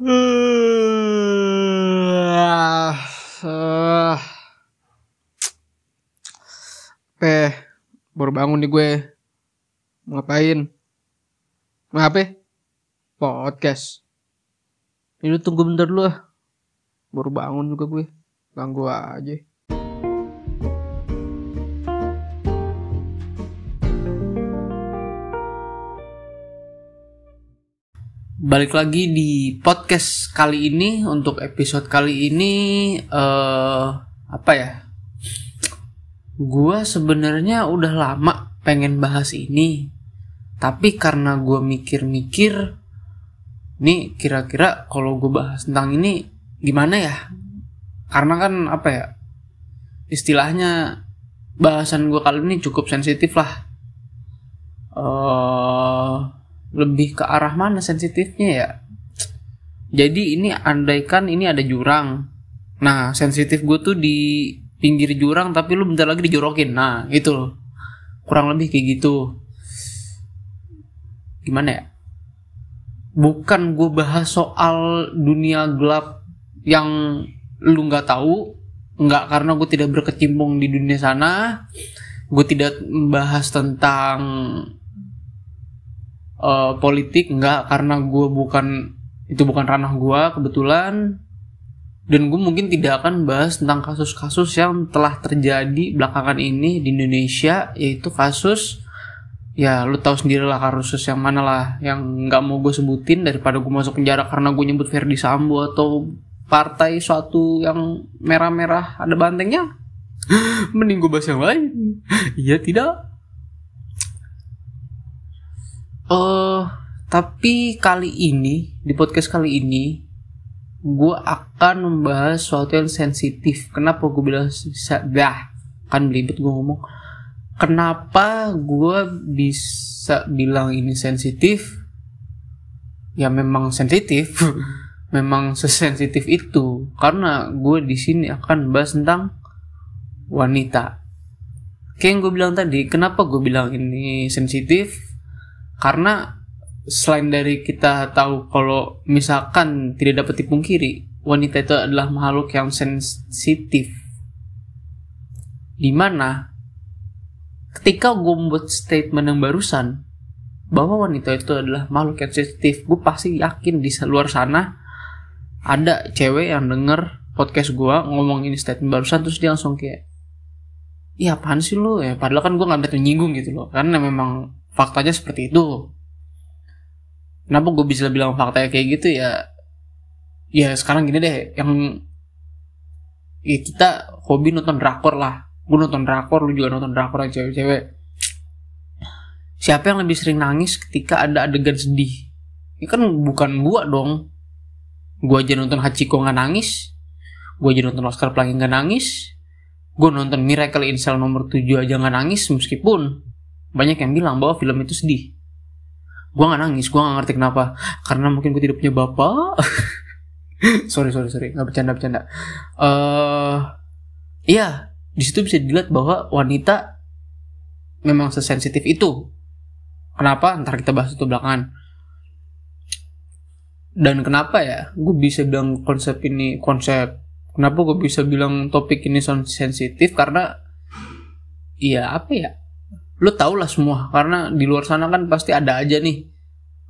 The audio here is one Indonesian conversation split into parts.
Uh, uh, eh, baru bangun nih gue. Ngapain? Ngapain? Podcast. Ini tunggu bentar dulu ah. Baru bangun juga gue. Ganggu aja. Balik lagi di podcast kali ini untuk episode kali ini eh apa ya? Gua sebenarnya udah lama pengen bahas ini. Tapi karena gua mikir-mikir nih kira-kira kalau gue bahas tentang ini gimana ya? Karena kan apa ya? Istilahnya bahasan gue kali ini cukup sensitif lah. Eh lebih ke arah mana sensitifnya ya? Jadi ini andaikan ini ada jurang. Nah, sensitif gue tuh di pinggir jurang tapi lu bentar lagi dijorokin. Nah, itu loh. Kurang lebih kayak gitu. Gimana ya? Bukan gue bahas soal dunia gelap yang lu nggak tahu, nggak karena gue tidak berkecimpung di dunia sana. Gue tidak membahas tentang uh, politik nggak karena gue bukan itu bukan ranah gue kebetulan. Dan gue mungkin tidak akan bahas tentang kasus-kasus yang telah terjadi belakangan ini di Indonesia yaitu kasus ya lu tahu sendiri lah kasus yang mana lah yang nggak mau gue sebutin daripada gue masuk penjara karena gue nyebut Ferdi Sambo atau partai suatu yang merah-merah ada bantengnya. Mending gue bahas yang lain. Iya tidak uh, tapi kali ini di podcast kali ini gue akan membahas sesuatu yang sensitif. Kenapa gue bilang dah kan belibet gue ngomong. Kenapa gue bisa bilang ini sensitif? Ya memang sensitif, memang sesensitif itu. Karena gue di sini akan bahas tentang wanita. Kayak yang gue bilang tadi, kenapa gue bilang ini sensitif? Karena selain dari kita tahu kalau misalkan tidak dapat dipungkiri wanita itu adalah makhluk yang sensitif. Di mana ketika gue membuat statement yang barusan bahwa wanita itu adalah makhluk yang sensitif gue pasti yakin di luar sana ada cewek yang denger podcast gue ngomong ini statement barusan terus dia langsung kayak iya apaan sih lo ya padahal kan gue nggak ada menyinggung gitu loh. Karena memang faktanya seperti itu. Kenapa gue bisa bilang faktanya kayak gitu ya? Ya sekarang gini deh yang ya kita hobi nonton drakor lah. Gue nonton drakor lu juga nonton drakor yang cewek-cewek. Siapa yang lebih sering nangis ketika ada adegan sedih? Ini kan bukan gua dong. Gua aja nonton Hachiko nggak nangis. Gua aja nonton Oscar Pelangi nggak nangis. Gue nonton Miracle in nomor 7 aja nggak nangis meskipun banyak yang bilang bahwa film itu sedih. Gue nggak nangis gue nggak ngerti kenapa. Karena mungkin gue tidak punya bapak. Sorry sorry sorry. Nggak bercanda bercanda. Uh, iya di situ bisa dilihat bahwa wanita memang sesensitif itu. Kenapa? Ntar kita bahas itu belakangan. Dan kenapa ya? Gue bisa bilang konsep ini konsep kenapa gue bisa bilang topik ini sensitif? Karena iya apa ya lu tau lah semua karena di luar sana kan pasti ada aja nih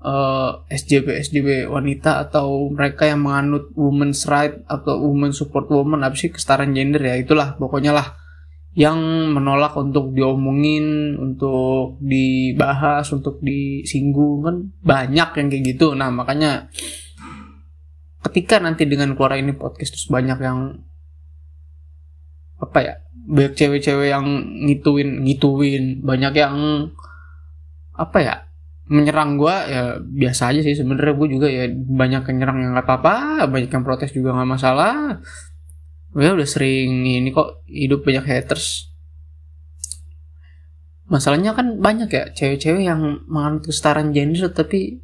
uh, SJW SJW wanita atau mereka yang menganut women's right atau women support woman apa sih kesetaraan gender ya itulah pokoknya lah yang menolak untuk diomongin untuk dibahas untuk disinggung kan banyak yang kayak gitu. Nah makanya ketika nanti dengan keluar ini podcast terus banyak yang apa ya banyak cewek-cewek yang ngituin ngituin. Banyak yang apa ya menyerang gue ya biasa aja sih sebenarnya. Gue juga ya banyak yang nyerang yang nggak apa-apa banyak yang protes juga nggak masalah. Gue udah sering ini kok hidup banyak haters. Masalahnya kan banyak ya cewek-cewek yang menganut kesetaraan gender tapi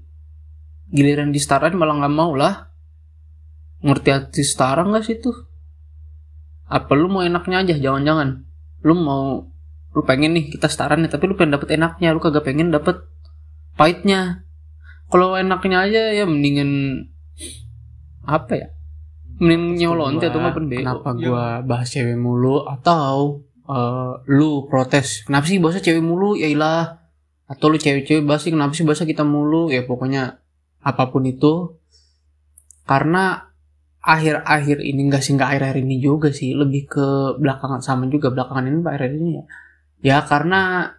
giliran di setara malah nggak mau lah. Ngerti arti setara nggak sih tuh apa lu mau enaknya aja jangan-jangan. Lu mau lu pengen nih kita setara nih tapi lu pengen dapet enaknya lu kagak pengen dapet pahitnya. Kalau enaknya aja ya mendingan apa ya? Mending nyolonte gua- atau nggak penting kenapa Iya. gua bahas cewek mulu atau eh, lu protes? Kenapa sih bahasnya cewek mulu? Ya ilah. Atau lu cewek-cewek bahas sih kenapa sih bahasa kita mulu? Ya pokoknya apa pun itu. Karena akhir-akhir ini enggak sih enggak akhir-akhir ini juga sih lebih ke belakangan sama juga belakangan ini akhir ini ya. Ya karena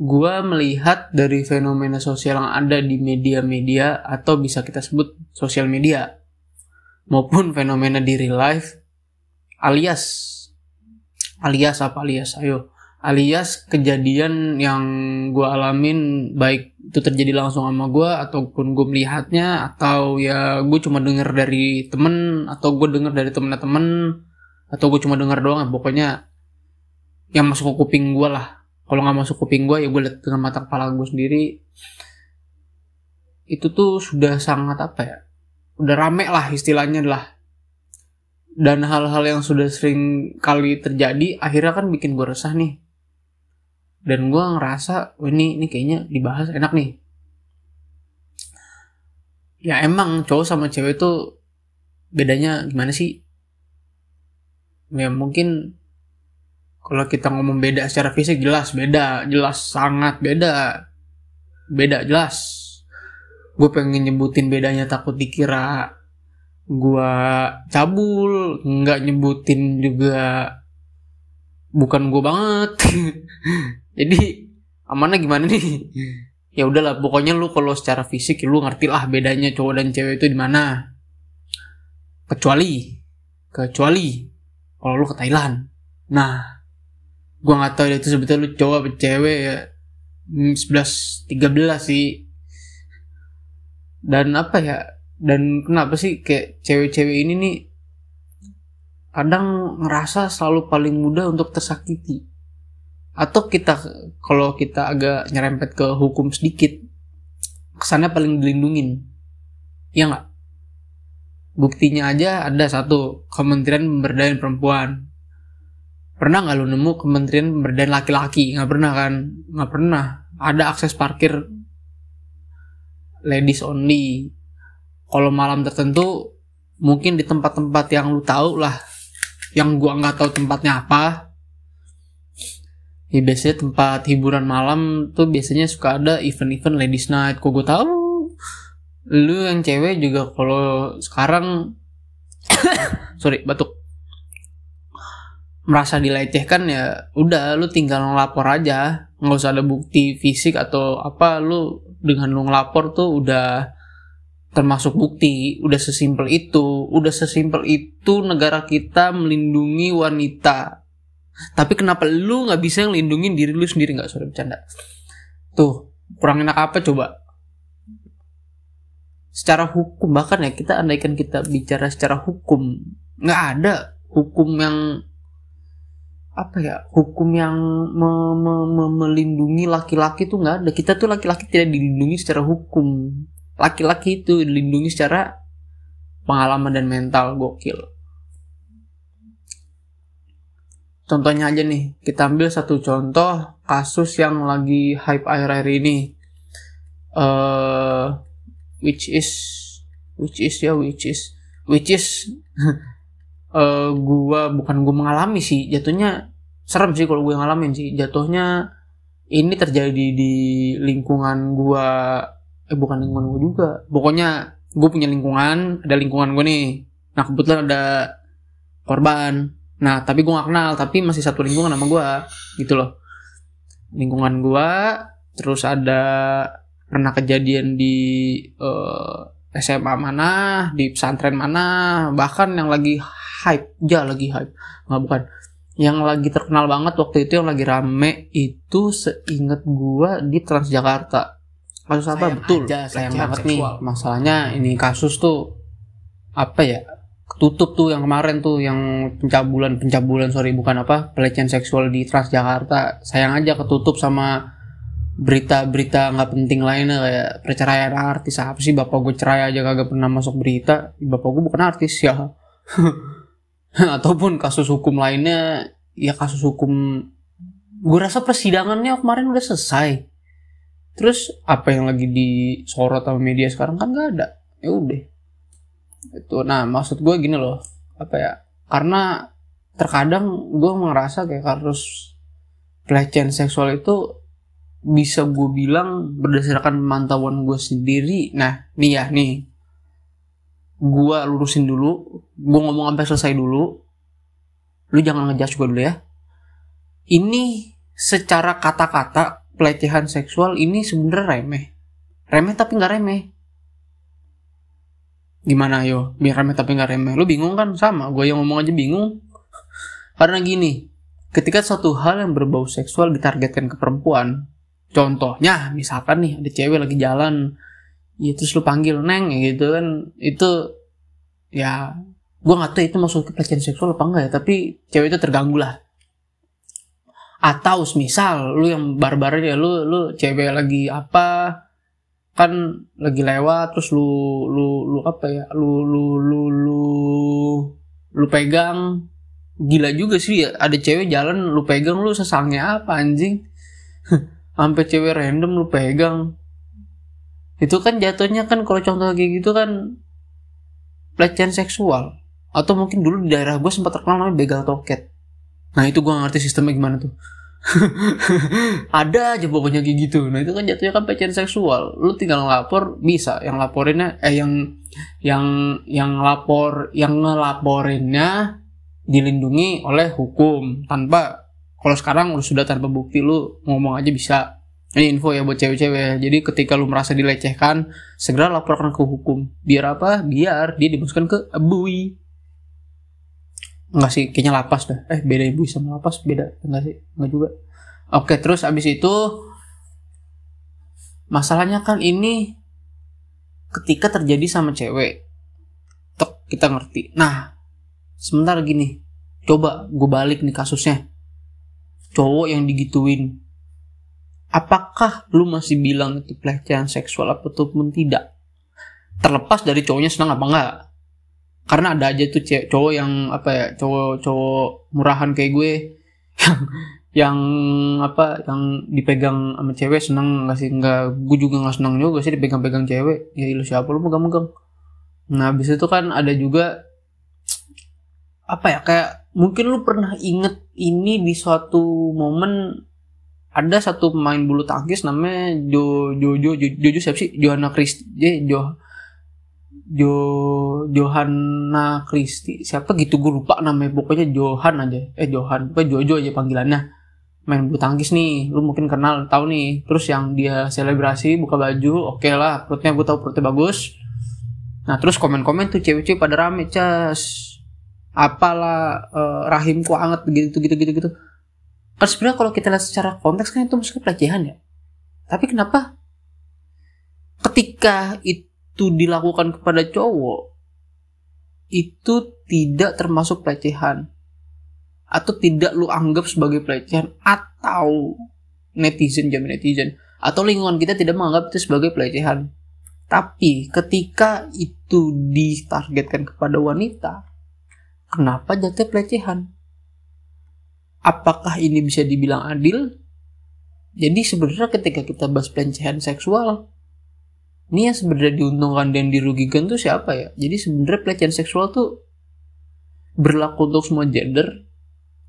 gua melihat dari fenomena sosial yang ada di media-media atau bisa kita sebut sosial media maupun fenomena di real life alias alias apa alias ayo alias kejadian yang gue alamin baik itu terjadi langsung sama gue ataupun gue melihatnya atau ya gue cuma denger dari temen atau gue denger dari temen-temen atau gue cuma denger doang ya pokoknya yang masuk ke kuping gue lah. Kalau nggak masuk kuping gue ya gue lihat dengan mata kepala gue sendiri. Itu tuh sudah sangat apa ya udah rame lah istilahnya lah. Dan hal-hal yang sudah sering kali terjadi akhirnya kan bikin gue resah nih dan gue ngerasa "Wah, ini ini kayaknya dibahas enak nih. Ya emang cowok sama cewek tuh bedanya gimana sih? Ya mungkin kalau kita ngomong beda secara fisik jelas beda jelas sangat beda. Beda jelas. Gue pengen nyebutin bedanya takut dikira gua cabul nggak nyebutin juga bukan gue banget jadi amannya gimana nih? Ya udahlah pokoknya lu kalau secara fisik lu ngerti lah bedanya cowok dan cewek itu di mana. Kecuali kecuali kalau lu ke Thailand. Nah gua nggak tahu itu sebetulnya lu cowok apa cewek ya. Hmm, 11 13 sih. Dan apa ya? Dan kenapa sih kayak cewek-cewek ini nih kadang ngerasa selalu paling mudah untuk tersakiti atau kita kalau kita agak nyerempet ke hukum sedikit kesannya paling dilindungin. Ya nggak? Buktinya aja ada satu Kementerian Pemberdayaan Perempuan. Pernah nggak lu nemu Kementerian Pemberdayaan Laki-laki? Nggak pernah kan? Nggak pernah. Ada akses parkir. Ladies only. Kalau malam tertentu mungkin di tempat-tempat yang lu tahu lah. Yang gua nggak tahu tempatnya apa ya biasanya tempat hiburan malam tuh biasanya suka ada event-event ladies night. Kok gue tahu? Lu yang cewek juga kalau sekarang sorry batuk. Merasa dilecehkan ya udah lu tinggal ngelapor aja. Nggak usah ada bukti fisik atau apa lu dengan lu ngelapor tuh udah termasuk bukti. Udah sesimpel itu. Udah sesimpel itu negara kita melindungi wanita tapi kenapa lu nggak bisa ngelindungin diri lu sendiri? Nggak sorry bercanda. Tuh kurang enak apa coba? Secara hukum bahkan ya kita andaikan kita bicara secara hukum nggak ada hukum yang apa ya hukum yang me- me- me- melindungi laki-laki tuh nggak ada. Kita tuh laki-laki tidak dilindungi secara hukum. Laki-laki itu dilindungi secara pengalaman dan mental gokil contohnya aja nih kita ambil satu contoh kasus yang lagi hype akhir-akhir ini. Eh which is which is ya which is which is eh gua bukan gua mengalami sih jatuhnya serem sih kalau gue ngalamin sih. Jatuhnya ini terjadi di lingkungan gua eh bukan lingkungan gua juga. Pokoknya gue punya lingkungan ada lingkungan gue nih. Nah kebetulan ada korban nah tapi gue gak kenal tapi masih satu lingkungan sama gue gitu loh. Lingkungan gua terus ada pernah kejadian di eh, SMA mana di pesantren mana bahkan yang lagi hype ya lagi hype. Nggak bukan. Yang lagi terkenal banget waktu itu yang lagi rame itu seingat gua di Transjakarta. Kasus apa? Sayang betul. aja, sayang banget nih. masalahnya ini kasus tuh apa ya ketutup tuh yang kemarin tuh yang pencabulan pencabulan sorry bukan apa pelecehan seksual di Transjakarta. Sayang aja ketutup sama berita-berita nggak penting lainnya kayak perceraian artis. Apa sih bapak gue cerai aja kagak pernah masuk berita. Bapak gue bukan artis ya. Ataupun kasus hukum lainnya ya kasus hukum gue rasa persidangannya kemarin udah selesai. Terus apa yang lagi disorot sama media sekarang kan nggak ada. Ya udah itu nah maksud gue gini loh. Apa ya? Karena terkadang gue ngerasa kayak harus pelecehan seksual itu bisa gue bilang berdasarkan pemantauan gue sendiri. Nah nih ya nih. Gue lurusin dulu. Gue ngomong sampai selesai dulu. Lu jangan ngejudge gue dulu ya. Ini secara kata-kata pelecehan seksual ini sebenarnya remeh. Remeh tapi nggak remeh gimana yo? Biar remeh tapi nggak remeh lu bingung kan? Sama gue yang ngomong aja bingung. Karena gini ketika suatu hal yang berbau seksual ditargetkan ke perempuan contohnya misalkan nih ada cewek lagi jalan ya terus lu panggil neng ya gitu kan itu ya gue nggak tahu itu masuk ke pelecehan seksual apa enggak ya tapi cewek itu terganggu lah. Atau misal lu yang barbar ya lu lu cewek lagi apa kan lagi lewat terus lu lu lu apa ya lu lu lu lu lu pegang. Gila juga sih ya. Ada cewek jalan lu pegang lu sesangnya apa anjing? Sampai cewek random lu pegang. Itu kan jatuhnya kan kalau contoh kayak gitu kan pelecehan seksual. Atau mungkin dulu di daerah gue sempat terkenal namanya begal toket. Nah itu gue ngerti sistemnya gimana tuh ada aja pokoknya kayak gitu. Nah itu kan jatuhnya kan pelecehan seksual. Lu tinggal ngelapor bisa. Yang laporinnya eh yang yang yang lapor yang ngelaporinnya dilindungi oleh hukum. Tanpa kalau sekarang lu sudah tanpa bukti lu ngomong aja bisa. Ini info ya buat cewek-cewek. Jadi ketika lu merasa dilecehkan segera laporkan ke hukum. Biar apa? Biar dia dimasukkan ke abui enggak sih kayaknya lapas dah. Eh beda ibu sama lapas beda. Enggak sih enggak juga. Oke terus abis itu masalahnya kan ini ketika terjadi sama cewek. Tek kita ngerti. Nah sebentar gini coba gue balik nih kasusnya. Cowok yang digituin. Apakah lu masih bilang itu pelecehan seksual ataupun tidak? Terlepas dari cowoknya senang apa enggak karena ada aja tuh cowok yang apa ya cowok cowok murahan kayak gue. Yang yang apa yang dipegang sama cewek senang nggak sih? Nggak gue juga nggak senang juga sih dipegang-pegang cewek. Ya lu siapa lu megang-megang. Nah habis itu kan ada juga apa ya kayak mungkin lu pernah inget ini di suatu momen ada satu pemain bulu tangkis namanya Jo Jo Jo Jo, siapa sih Johanna Kristi Jo Jo Johanna Kristi siapa gitu gue lupa namanya. Pokoknya Johan aja. Eh Johan. Pokoknya Jojo aja panggilannya. Main bulu tangkis nih. Lu mungkin kenal tahu nih. Terus yang dia selebrasi buka baju oke okay lah. Perutnya gue tahu perutnya bagus. Nah terus komen-komen tuh cewek-cewek pada rame cas. Apalah uh, rahimku anget gitu gitu gitu gitu. Kan sebenarnya kalau kita lihat secara konteks kan itu maksudnya pelecehan ya? Tapi kenapa? Ketika itu dilakukan kepada cowok itu tidak termasuk pelecehan atau tidak lu anggap sebagai pelecehan atau netizen jamin netizen atau lingkungan kita tidak menganggap itu sebagai pelecehan tapi ketika itu ditargetkan kepada wanita Kenapa jatuh pelecehan? Apakah ini bisa dibilang adil? Jadi sebenarnya ketika kita bahas pelecehan seksual, ini yang sebenarnya diuntungkan dan dirugikan tuh siapa ya? Jadi sebenarnya pelecehan seksual tuh berlaku untuk semua gender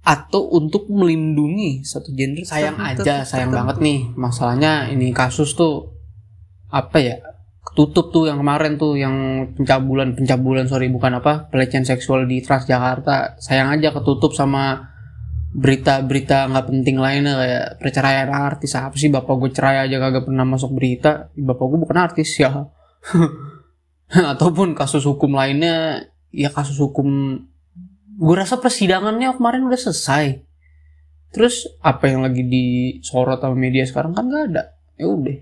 atau untuk melindungi satu gender sayang aja sayang banget nih. Masalahnya ini kasus tuh apa ya? Tutup tuh yang kemarin tuh yang pencabulan pencabulan sorry bukan apa pelecehan seksual di Transjakarta. Sayang aja ketutup sama berita-berita nggak penting lainnya kayak perceraian artis apa sih? Bapak gue cerai aja kagak pernah masuk berita. Bapak gue bukan artis ya. Ataupun kasus hukum lainnya ya kasus hukum gue rasa persidangannya kemarin udah selesai. Terus apa yang lagi disorot sama media sekarang kan gak ada. Ya udah.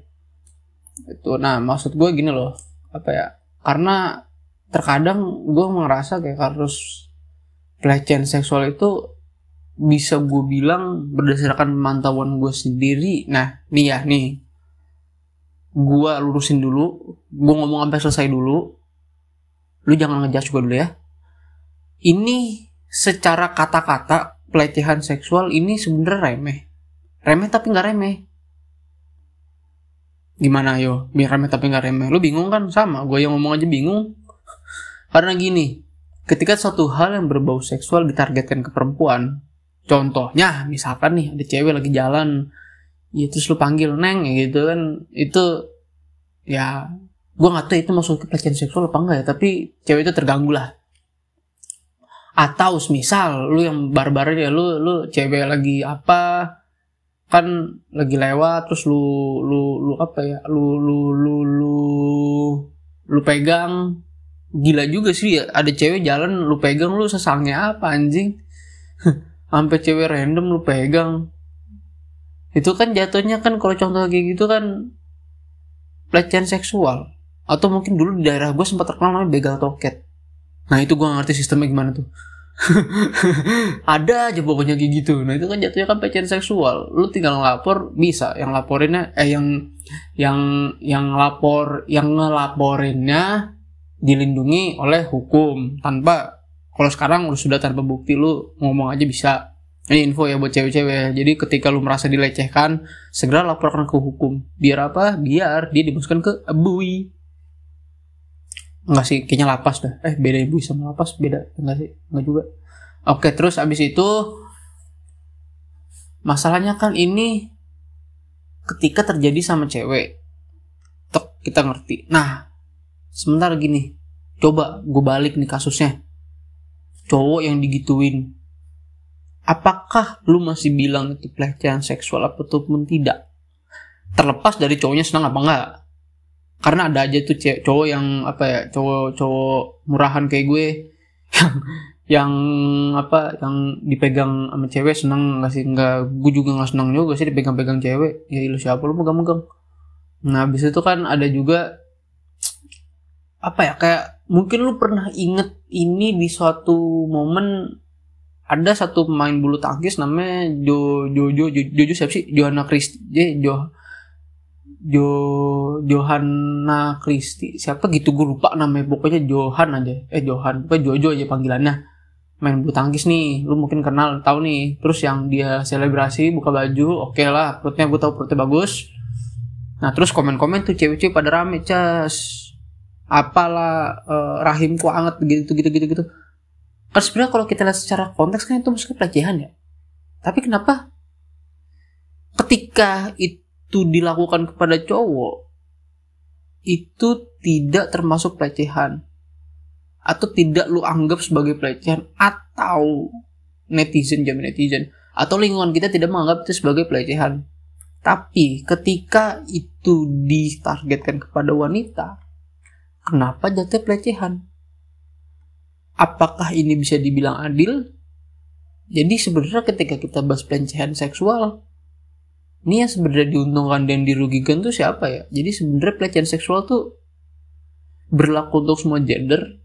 Itu nah maksud gue gini loh. Apa ya? Karena terkadang gue merasa kayak harus pelecehan seksual itu bisa gue bilang berdasarkan pemantauan gue sendiri. Nah nih ya nih. Gue lurusin dulu. Gue ngomong sampai selesai dulu. Lu jangan ngejudge gue dulu ya. Ini secara kata-kata pelecehan seksual ini sebenarnya remeh. Remeh tapi nggak remeh. Gimana yo? Biar remeh tapi nggak remeh. Lu bingung kan? Sama. Gue yang ngomong aja bingung. Karena gini. Ketika suatu hal yang berbau seksual ditargetkan ke perempuan contohnya misalkan nih ada cewek lagi jalan ya terus lu panggil neng ya gitu kan itu ya gue nggak tahu itu masuk ke pelecehan seksual apa enggak ya tapi cewek itu terganggu lah. Atau misal lu yang barbar ya lu lu cewek lagi apa kan lagi lewat terus lu lu lu apa ya lu lu lu lu lu pegang. Gila juga sih ya ada cewek jalan lu pegang lu sesangnya apa anjing sampai cewek random lu pegang itu kan jatuhnya kan kalau contoh kayak gitu kan pelecehan seksual atau mungkin dulu di daerah gue sempat terkenal namanya begal toket Nah itu gue ngerti sistemnya gimana tuh. ada aja pokoknya kayak gitu. Nah itu kan jatuhnya kan pelecehan seksual. Lu tinggal ngelapor bisa. Yang laporinnya eh yang yang yang lapor yang ngelaporinnya dilindungi oleh hukum tanpa kalau sekarang lu sudah tanpa bukti lu ngomong aja bisa. Ini info ya buat cewek-cewek. Jadi ketika lu merasa dilecehkan, segera laporkan ke hukum. Biar apa? Biar dia dimasukkan ke abui Enggak sih, kayaknya lapas dah. Eh, beda ibu sama lapas, beda. Enggak sih, enggak juga. Oke, terus abis itu masalahnya kan ini ketika terjadi sama cewek. Tek, kita ngerti. Nah, sebentar gini. Coba gue balik nih kasusnya. Cowok yang digituin. Apakah lu masih bilang itu pelecehan seksual ataupun tidak? Terlepas dari cowoknya senang apa enggak karena ada aja tuh cowok yang apa ya cowok cowok murahan kayak gue yang yang apa yang dipegang sama cewek seneng nggak sih nggak gue juga nggak seneng juga sih dipegang-pegang cewek ya lu siapa lu megang-megang nah habis itu kan ada juga apa ya kayak mungkin lu pernah inget ini di suatu momen ada satu pemain bulu tangkis namanya Jo Jo Jo Jo, jo, jo siapa sih? Johanna Christ Jo Jo Johanna Kristi siapa gitu gue lupa namanya. Pokoknya Johan aja. Eh Johan. Pokoknya Jojo aja panggilannya. Main bulu tangkis nih lu mungkin kenal tahu nih. Terus yang dia selebrasi buka baju oke okay lah perutnya gue tahu perutnya bagus. Nah terus komen-komen tuh cewek-cewek pada rame cas apalah uh, rahimku anget gitu gitu gitu gitu. Kan sebenarnya kalau kita lihat secara konteks kan itu maksudnya pelecehan ya. Tapi kenapa ketika itu dilakukan kepada cowok itu tidak termasuk pelecehan? Atau tidak lu anggap sebagai pelecehan? Atau netizen jam netizen? Atau lingkungan kita tidak menganggap itu sebagai pelecehan? Tapi ketika itu ditargetkan kepada wanita kenapa jatuh pelecehan? Apakah ini bisa dibilang adil? Jadi sebenarnya ketika kita bahas pelecehan seksual ini yang sebenarnya diuntungkan dan dirugikan tuh siapa ya? Jadi sebenarnya pelecehan seksual tuh berlaku untuk semua gender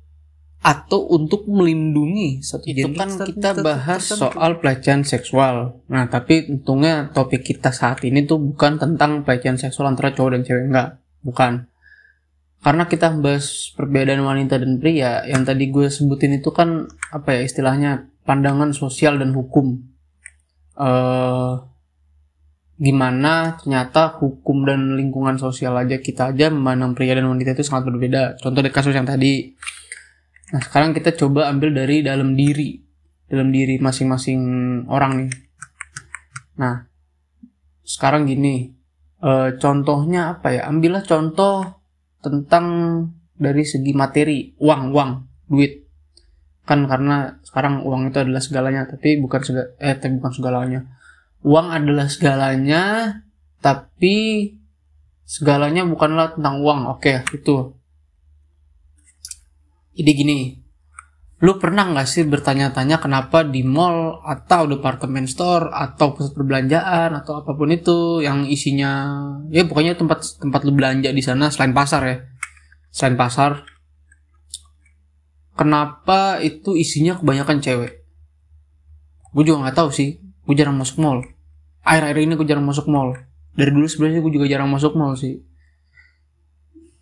atau untuk melindungi satu itu kan kita bahas soal pelecehan seksual. Nah tapi untungnya topik kita saat ini tuh bukan tentang pelecehan seksual antara cowok dan cewek enggak. Bukan karena kita bahas perbedaan wanita dan pria yang tadi gue sebutin itu kan apa ya istilahnya pandangan sosial dan hukum uh, gimana ternyata hukum dan lingkungan sosial aja kita aja memandang pria dan wanita itu sangat berbeda. Contoh dari kasus yang tadi. Nah sekarang kita coba ambil dari dalam diri, dalam diri masing-masing orang nih. Nah sekarang gini, e, contohnya apa ya? Ambillah contoh tentang dari segi materi, uang, uang, duit. Kan karena sekarang uang itu adalah segalanya, tapi bukan segala, eh tapi bukan segalanya. Uang adalah segalanya tapi segalanya bukanlah tentang uang. Oke itu. Ide gini lu pernah nggak sih bertanya-tanya kenapa di mall atau departemen store atau pusat perbelanjaan atau apa pun itu yang isinya ya pokoknya tempat tempat lu belanja di sana selain pasar ya? Selain pasar. Kenapa itu isinya kebanyakan cewek? Gue juga nggak tahu sih. Gue jarang masuk mall. Akhir-akhir ini gue jarang masuk mall. Dari dulu sebenarnya gue juga jarang masuk mall sih.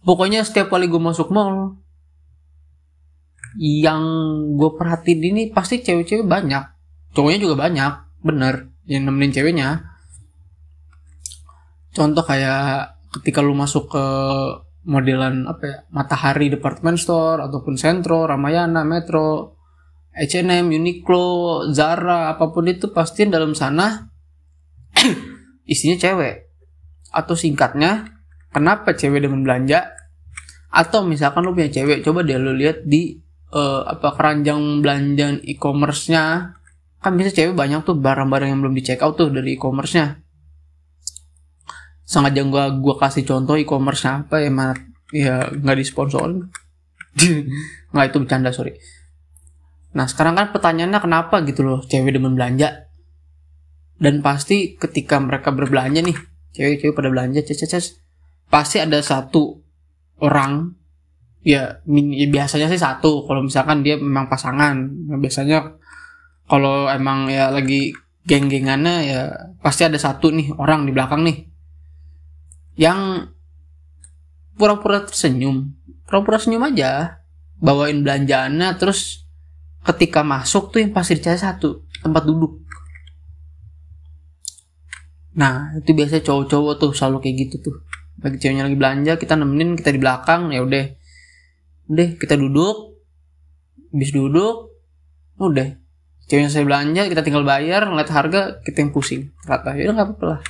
Pokoknya setiap kali gue masuk mall yang gue perhatiin ini pasti cewek-cewek banyak cowoknya juga banyak bener yang nemenin ceweknya contoh kayak ketika lu masuk ke modelan apa ya Matahari Department Store ataupun Sentro, Ramayana, Metro, H&M, Uniqlo, Zara, apa pun itu pasti dalam sana isinya cewek. Atau singkatnya, kenapa cewek demen belanja? Atau misalkan lu punya cewek, coba deh lu lihat di uh, apa keranjang belanjaan e-commerce-nya. Kan bisa cewek banyak tuh barang-barang yang belum di check out tuh dari e-commerce-nya. Sengaja gua gua kasih contoh e-commerce apa ya mana ya nggak disponsorin nggak itu bercanda sorry. Nah sekarang kan pertanyaannya kenapa gitu loh cewek demen belanja? Dan pasti ketika mereka berbelanja nih cewek-cewek pada belanja ces pasti ada satu orang ya, ya biasanya sih satu. Kalau misalkan dia memang pasangan. Biasanya kalau emang ya lagi geng-gengannya ya pasti ada satu nih orang di belakang nih. Yang pura-pura tersenyum. Pura-pura senyum aja. Bawain belanjaannya terus ketika masuk tuh yang pasti dicari satu tempat duduk. Nah itu biasanya cowok-cowok tuh selalu kayak gitu tuh. Bagi ceweknya lagi belanja kita nemenin kita di belakang ya udah udah kita duduk. Bis duduk udah. Ceweknya saya belanja kita tinggal bayar ngeliat harga kita yang pusing. Rata ya nggak apa-apa lah.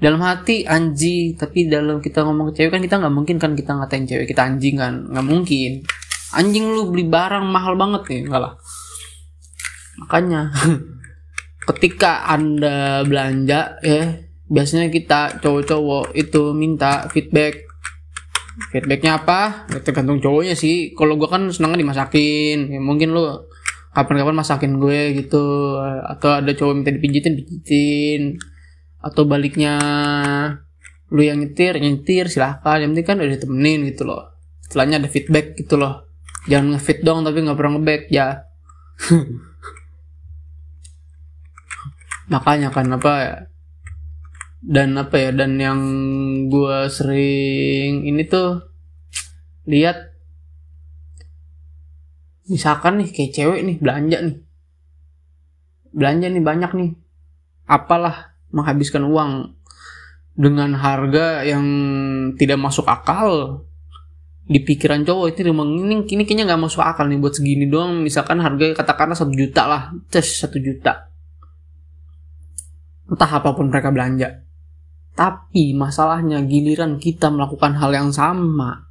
Dalam hati anjing tapi dalam kita ngomong ke cewek kan kita nggak mungkin kan kita ngatain cewek kita anjing kan. Nggak mungkin. Anjing lu beli barang mahal banget nih enggak lah. Makanya ketika anda belanja ya biasanya kita cowok-cowok itu minta feedback feedbacknya apa? Ya, tergantung cowoknya sih. Kalau gue kan senangnya dimasakin. Ya, mungkin lu kapan-kapan masakin gue gitu. Atau ada cowok minta dipijitin pijitin. Atau baliknya lu yang nyetir nyetir silahkan. Yang penting kan udah ditemenin gitu loh. Setelahnya ada feedback gitu loh. Jangan ngefit dong tapi nggak pernah ngeback ya. Makanya kan apa ya dan apa ya dan yang gue sering ini tuh lihat misalkan nih kayak cewek nih belanja nih. Belanja nih banyak nih. Apalah menghabiskan uang dengan harga yang tidak masuk akal. Di pikiran cowok itu memang ini kini kayaknya nggak masuk akal nih buat segini doang. Misalkan harga katakanlah satu juta lah tes satu juta. Entah apa pun mereka belanja tapi masalahnya giliran kita melakukan hal yang sama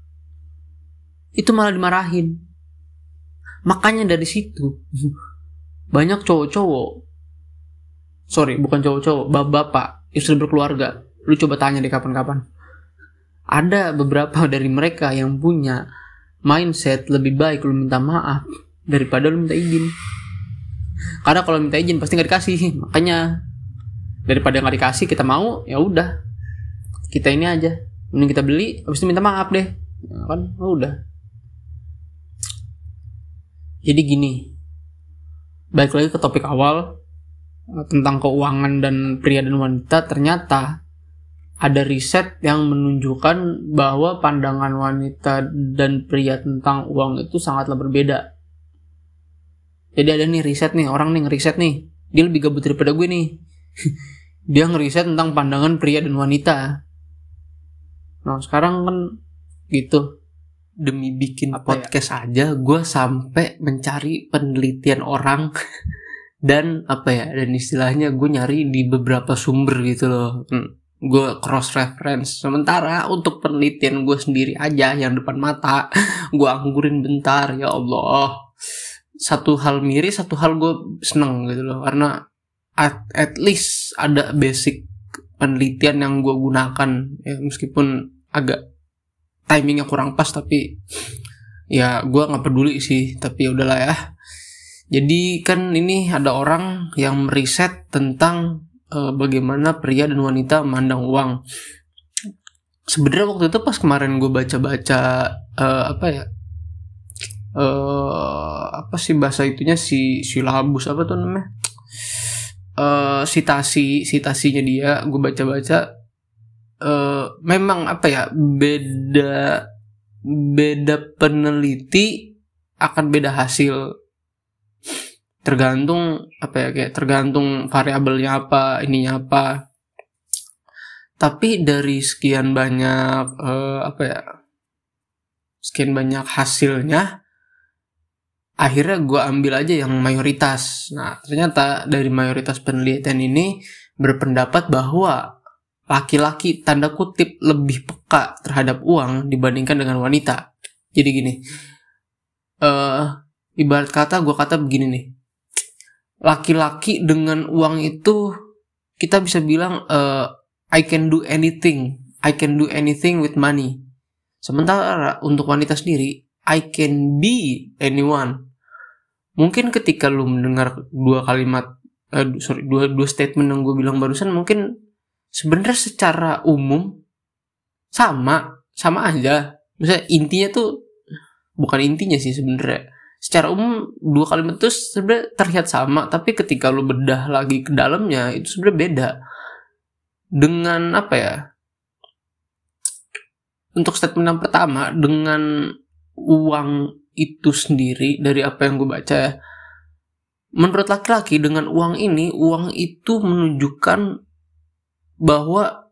itu malah dimarahin. Makanya dari situ banyak cowok-cowok sorry bukan cowok-cowok bapak-bapak sudah berkeluarga lu coba tanya deh kapan-kapan. Ada beberapa dari mereka yang punya mindset lebih baik lu minta maaf daripada lu minta izin. Karena kalau minta izin pasti nggak dikasih makanya daripada nggak dikasih kita mau ya udah kita ini aja ini kita beli habis itu minta maaf deh ya kan oh, udah jadi gini baik lagi ke topik awal tentang keuangan dan pria dan wanita ternyata ada riset yang menunjukkan bahwa pandangan wanita dan pria tentang uang itu sangatlah berbeda. Jadi ada nih riset nih, orang nih ngeriset nih. Dia lebih gabut daripada gue nih. dia ngeriset tentang pandangan pria dan wanita. Nah sekarang kan gitu. Demi bikin Apa ya? podcast ya? aja, gue sampai mencari penelitian orang dan apa ya dan istilahnya gue nyari di beberapa sumber gitu loh hmm. gue cross reference sementara untuk penelitian gue sendiri aja yang depan mata gue anggurin bentar ya Allah satu hal miris satu hal gue seneng gitu loh karena at, at least ada basic penelitian yang gue gunakan. Ya meskipun agak timingnya kurang pas tapi ya gue nggak peduli sih tapi ya udahlah ya. Jadi kan ini ada orang yang meriset tentang uh, bagaimana pria dan wanita memandang uang. Sebenarnya waktu itu pas kemarin gue baca-baca uh, apa ya uh, apa sih bahasa itunya si silabus apa tuh namanya uh, sitasi sitasinya dia gue baca-baca uh, memang apa ya beda beda peneliti akan beda hasil. Tergantung apa ya kayak tergantung variabelnya apa ininya apa. Tapi dari sekian banyak uh, apa ya sekian banyak hasilnya akhirnya gue ambil aja yang mayoritas. Nah ternyata dari mayoritas penelitian ini berpendapat bahwa laki-laki tanda kutip lebih peka terhadap uang dibandingkan dengan wanita. Jadi gini uh, ibarat kata gue kata begini nih. Laki-laki dengan uang itu kita bisa bilang uh, I can do anything. I can do anything with money. Sementara untuk wanita sendiri I can be anyone. Mungkin ketika lu mendengar dua kalimat uh, sorry dua dua statement yang gue bilang barusan mungkin sebenarnya secara umum sama sama aja. Misalnya intinya tuh bukan intinya sih sebenarnya. Secara umum dua kalimat itu sebenarnya terlihat sama tapi ketika lu bedah lagi ke dalamnya itu sebenarnya beda. Dengan apa ya? Untuk statement yang pertama dengan uang itu sendiri dari apa yang gue baca ya menurut laki-laki dengan uang ini uang itu menunjukkan bahwa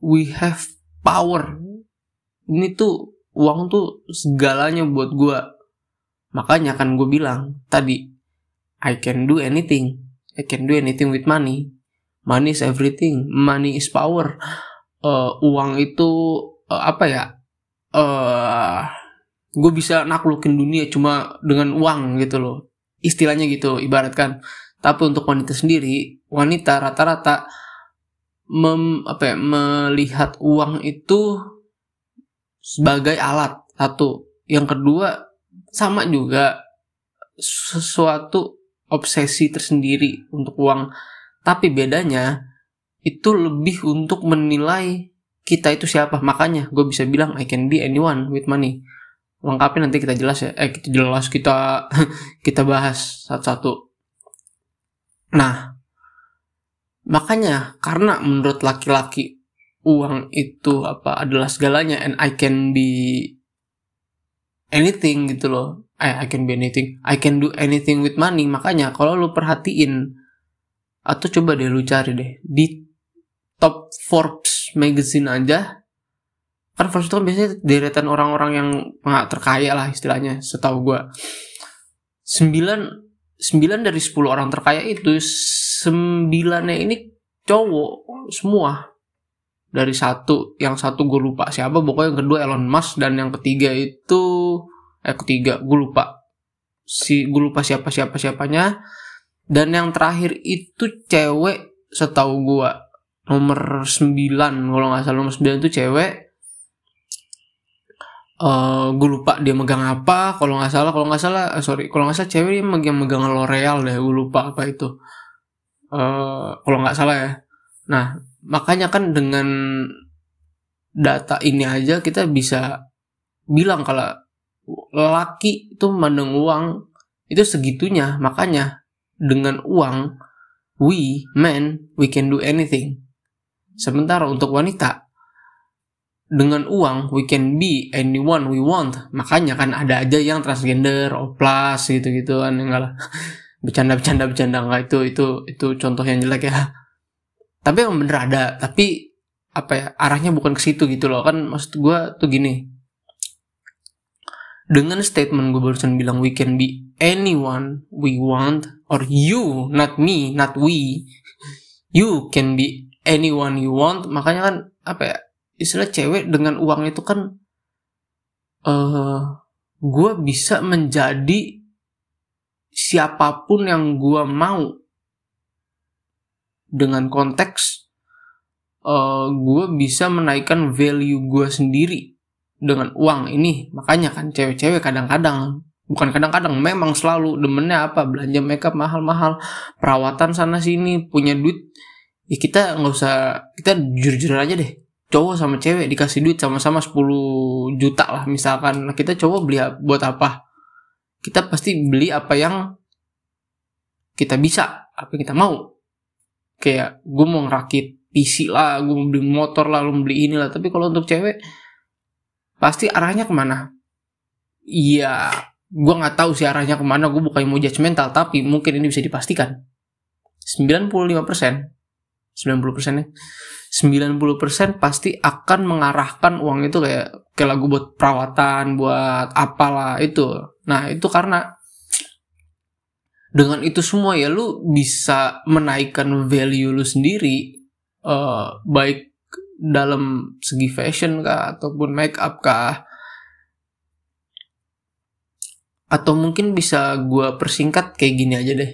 we have power ini tuh uang tuh segalanya buat gue Makanya kan gue bilang tadi, I can do anything. I can do anything with money. Money is everything. Money is power. Uh, uang itu uh, apa ya? Uh, gue bisa naklukin dunia cuma dengan uang gitu loh. Istilahnya gitu, ibaratkan. Tapi untuk wanita sendiri, wanita rata-rata ya, melihat uang itu sebagai alat satu. Yang kedua, sama juga sesuatu obsesi tersendiri untuk uang. Tapi bedanya itu lebih untuk menilai kita itu siapa. Makanya gue bisa bilang I can be anyone with money. Lengkapnya nanti kita jelas ya. Eh kita jelas kita kita bahas satu-satu. Nah, makanya karena menurut laki-laki uang itu apa adalah segalanya and I can be anything gitu loh eh, I can be anything I can do anything with money makanya kalau lu perhatiin atau coba deh lu cari deh di top Forbes magazine aja kan itu kan biasanya deretan orang-orang yang nggak terkaya lah istilahnya setahu gue 9 9 dari 10 orang terkaya itu 9 ini cowok semua. Dari satu yang satu gue lupa siapa pokoknya yang kedua Elon Musk dan yang ketiga itu eh ketiga gue lupa. Si gue lupa siapa siapa siapanya. Dan yang terakhir itu cewek setahu gue nomor 9 kalau nggak salah nomor 9 itu cewek uh, eh, gue lupa dia megang apa. Kalau nggak salah kalau nggak salah uh, sorry kalau nggak salah cewek dia megang megang L'Oreal deh gue lupa apa itu. Uh, kalau nggak salah ya. Nah makanya kan dengan data ini aja kita bisa bilang kalau laki itu mandang uang itu segitunya. Makanya dengan uang we men we can do anything. Sementara untuk wanita dengan uang we can be anyone we want. Makanya kan ada aja yang transgender oplas gitu gitu kan enggak lah. Bercanda bercanda bercanda enggak itu itu itu contoh yang jelek ya. Tapi emang bener ada tapi apa ya arahnya bukan ke situ gitu loh. Kan maksud gue tuh gini. Dengan statement gue barusan bilang we can be anyone we want or you not me not we. You can be anyone you want. Makanya kan apa ya istilah cewek dengan uang itu kan uh, eh, gue bisa menjadi siapa pun yang gue mau. Dengan konteks uh, gue bisa menaikkan value gue sendiri dengan uang ini. Makanya kan cewek-cewek kadang-kadang bukan kadang-kadang memang selalu demennya apa belanja makeup mahal-mahal perawatan sana sini punya duit. Ya kita nggak usah kita jujur-jujur aja deh cowok sama cewek dikasih duit sama-sama 10 juta lah misalkan. Nah, kita cowok beli buat apa? Kita pasti beli apa yang kita bisa apa yang kita mau. Kayak gue mau ngerakit PC lah gue mau beli motor lah lu beli ini lah. Tapi kalau untuk cewek pasti arahnya ke mana? Iya gue nggak tahu sih arahnya ke mana. Gue bukan mau judgmental tapi mungkin ini bisa dipastikan. 95% 90% ya. 90% pasti akan mengarahkan uang itu kayak kayak lagu buat perawatan buat apalah itu. Nah itu karena dengan itu semua ya lu bisa menaikkan value lu sendiri uh, baik dalam segi fashion kah ataupun make up kah. Atau mungkin bisa gue persingkat kayak gini aja deh.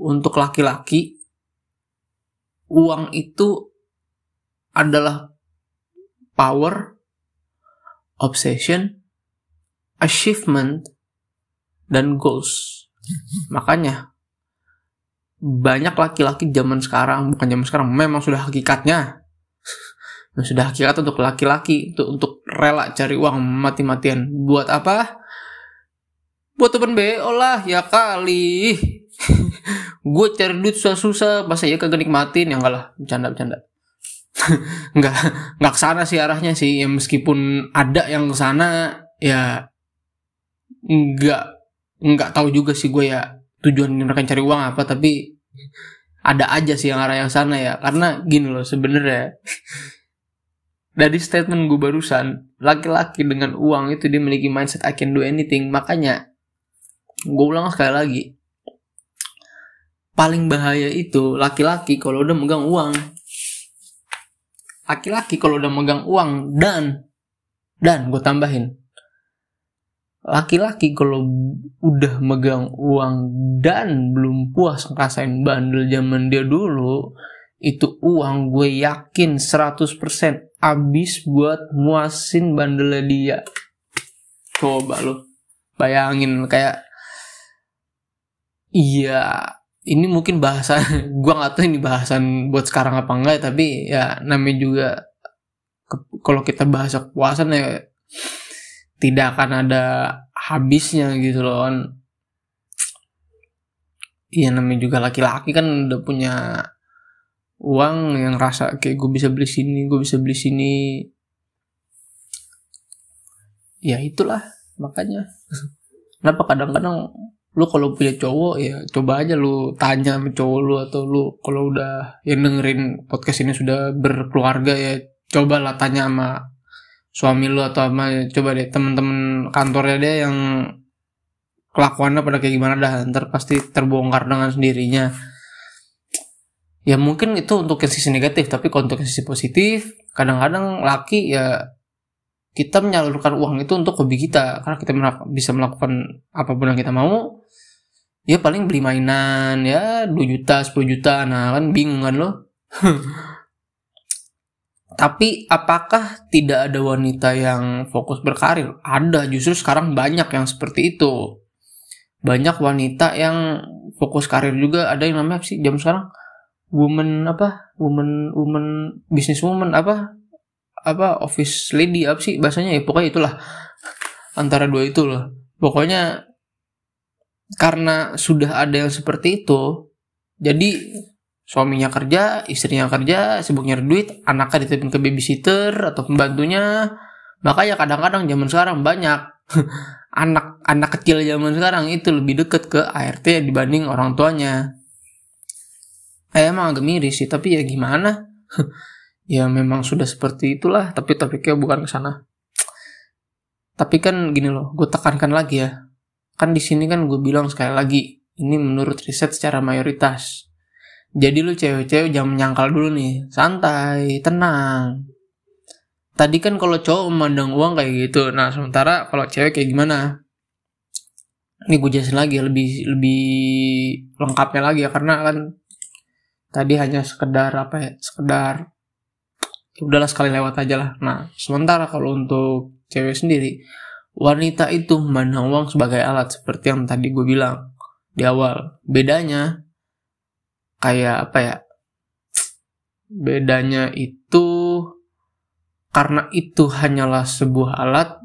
Untuk laki-laki uang itu adalah power obsession achievement dan goals. Makanya banyak laki-laki zaman sekarang bukan zaman sekarang memang sudah hakikatnya. Sudah hakikat untuk laki-laki untuk untuk rela cari uang mati-matian. Buat apa? Buat temen BO lah ya kali gue cari duit susah-susah masa ya kagak nikmatin ya enggak lah bercanda bercanda nggak nggak ke sana sih arahnya sih ya meskipun ada yang ke sana ya nggak nggak tahu juga sih gue ya tujuan mereka cari uang apa tapi ada aja sih yang arah yang sana ya. Karena gini loh sebenarnya dari statement gue barusan laki-laki dengan uang itu dia memiliki mindset I can do anything. Makanya gue ulang sekali lagi paling bahaya itu laki-laki kalau udah megang uang. Laki-laki kalau udah megang uang dan dan gue tambahin. Laki-laki kalau udah megang uang dan belum puas ngerasain bandel zaman dia dulu itu uang gue yakin 100% abis buat muasin bandelnya dia. Coba lo bayangin kayak Iya, ini mungkin bahasa gua nggak tahu ini bahasan buat sekarang apa enggak tapi ya namanya juga kalau kita bahas kepuasan ya tidak akan ada habisnya gitu loh kan. Iya namanya juga laki-laki kan udah punya uang yang rasa kayak gue bisa beli sini, gue bisa beli sini. Ya itulah makanya. Kenapa kadang-kadang lu kalau punya cowok ya coba aja lu tanya sama cowok lu atau lu kalau udah yang dengerin podcast ini sudah berkeluarga ya coba lah tanya sama suami lu atau sama coba deh temen-temen kantornya dia yang kelakuannya pada kayak gimana dah ntar pasti terbongkar dengan sendirinya. Ya mungkin itu untuk yang sisi negatif tapi kalau untuk yang sisi positif kadang-kadang laki ya kita menyalurkan uang itu untuk hobi kita karena kita bisa melakukan apa pun yang kita mau ya paling beli mainan ya 2 juta 10 juta. Nah kan bingung kan lo. Tapi apakah tidak ada wanita yang fokus berkarir? Ada justru sekarang banyak yang seperti itu. Banyak wanita yang fokus karir juga. Ada yang namanya sih jam sekarang? Woman apa? Woman woman business woman apa? Apa office lady apa sih? Bahasanya ya pokoknya itulah. Antara dua itu loh. Pokoknya karena sudah ada yang seperti itu jadi suaminya kerja istrinya kerja sibuk nyari duit anaknya dititipin ke babysitter atau pembantunya. Makanya kadang-kadang zaman sekarang banyak anak anak kecil zaman sekarang itu lebih deket ke ART dibanding orang tuanya. Eh, emang agak miris sih tapi ya gimana? Ya memang sudah seperti itulah tapi topiknya bukan ke sana. Tapi kan gini loh gue tekankan lagi ya kan di sini kan gue bilang sekali lagi ini menurut riset secara mayoritas. Jadi lu cewek-cewek jangan menyangkal dulu nih santai tenang. Tadi kan kalau cowok memandang uang kayak gitu nah sementara kalau cewek kayak gimana? Ini gue jelasin lagi lebih lebih lengkapnya lagi ya karena kan tadi hanya sekedar apa ya sekedar udahlah sekali lewat aja lah. Nah, sementara kalau untuk cewek sendiri, wanita itu memandang uang sebagai alat seperti yang tadi gue bilang di awal. Bedanya kayak apa ya? Bedanya itu karena itu hanyalah sebuah alat,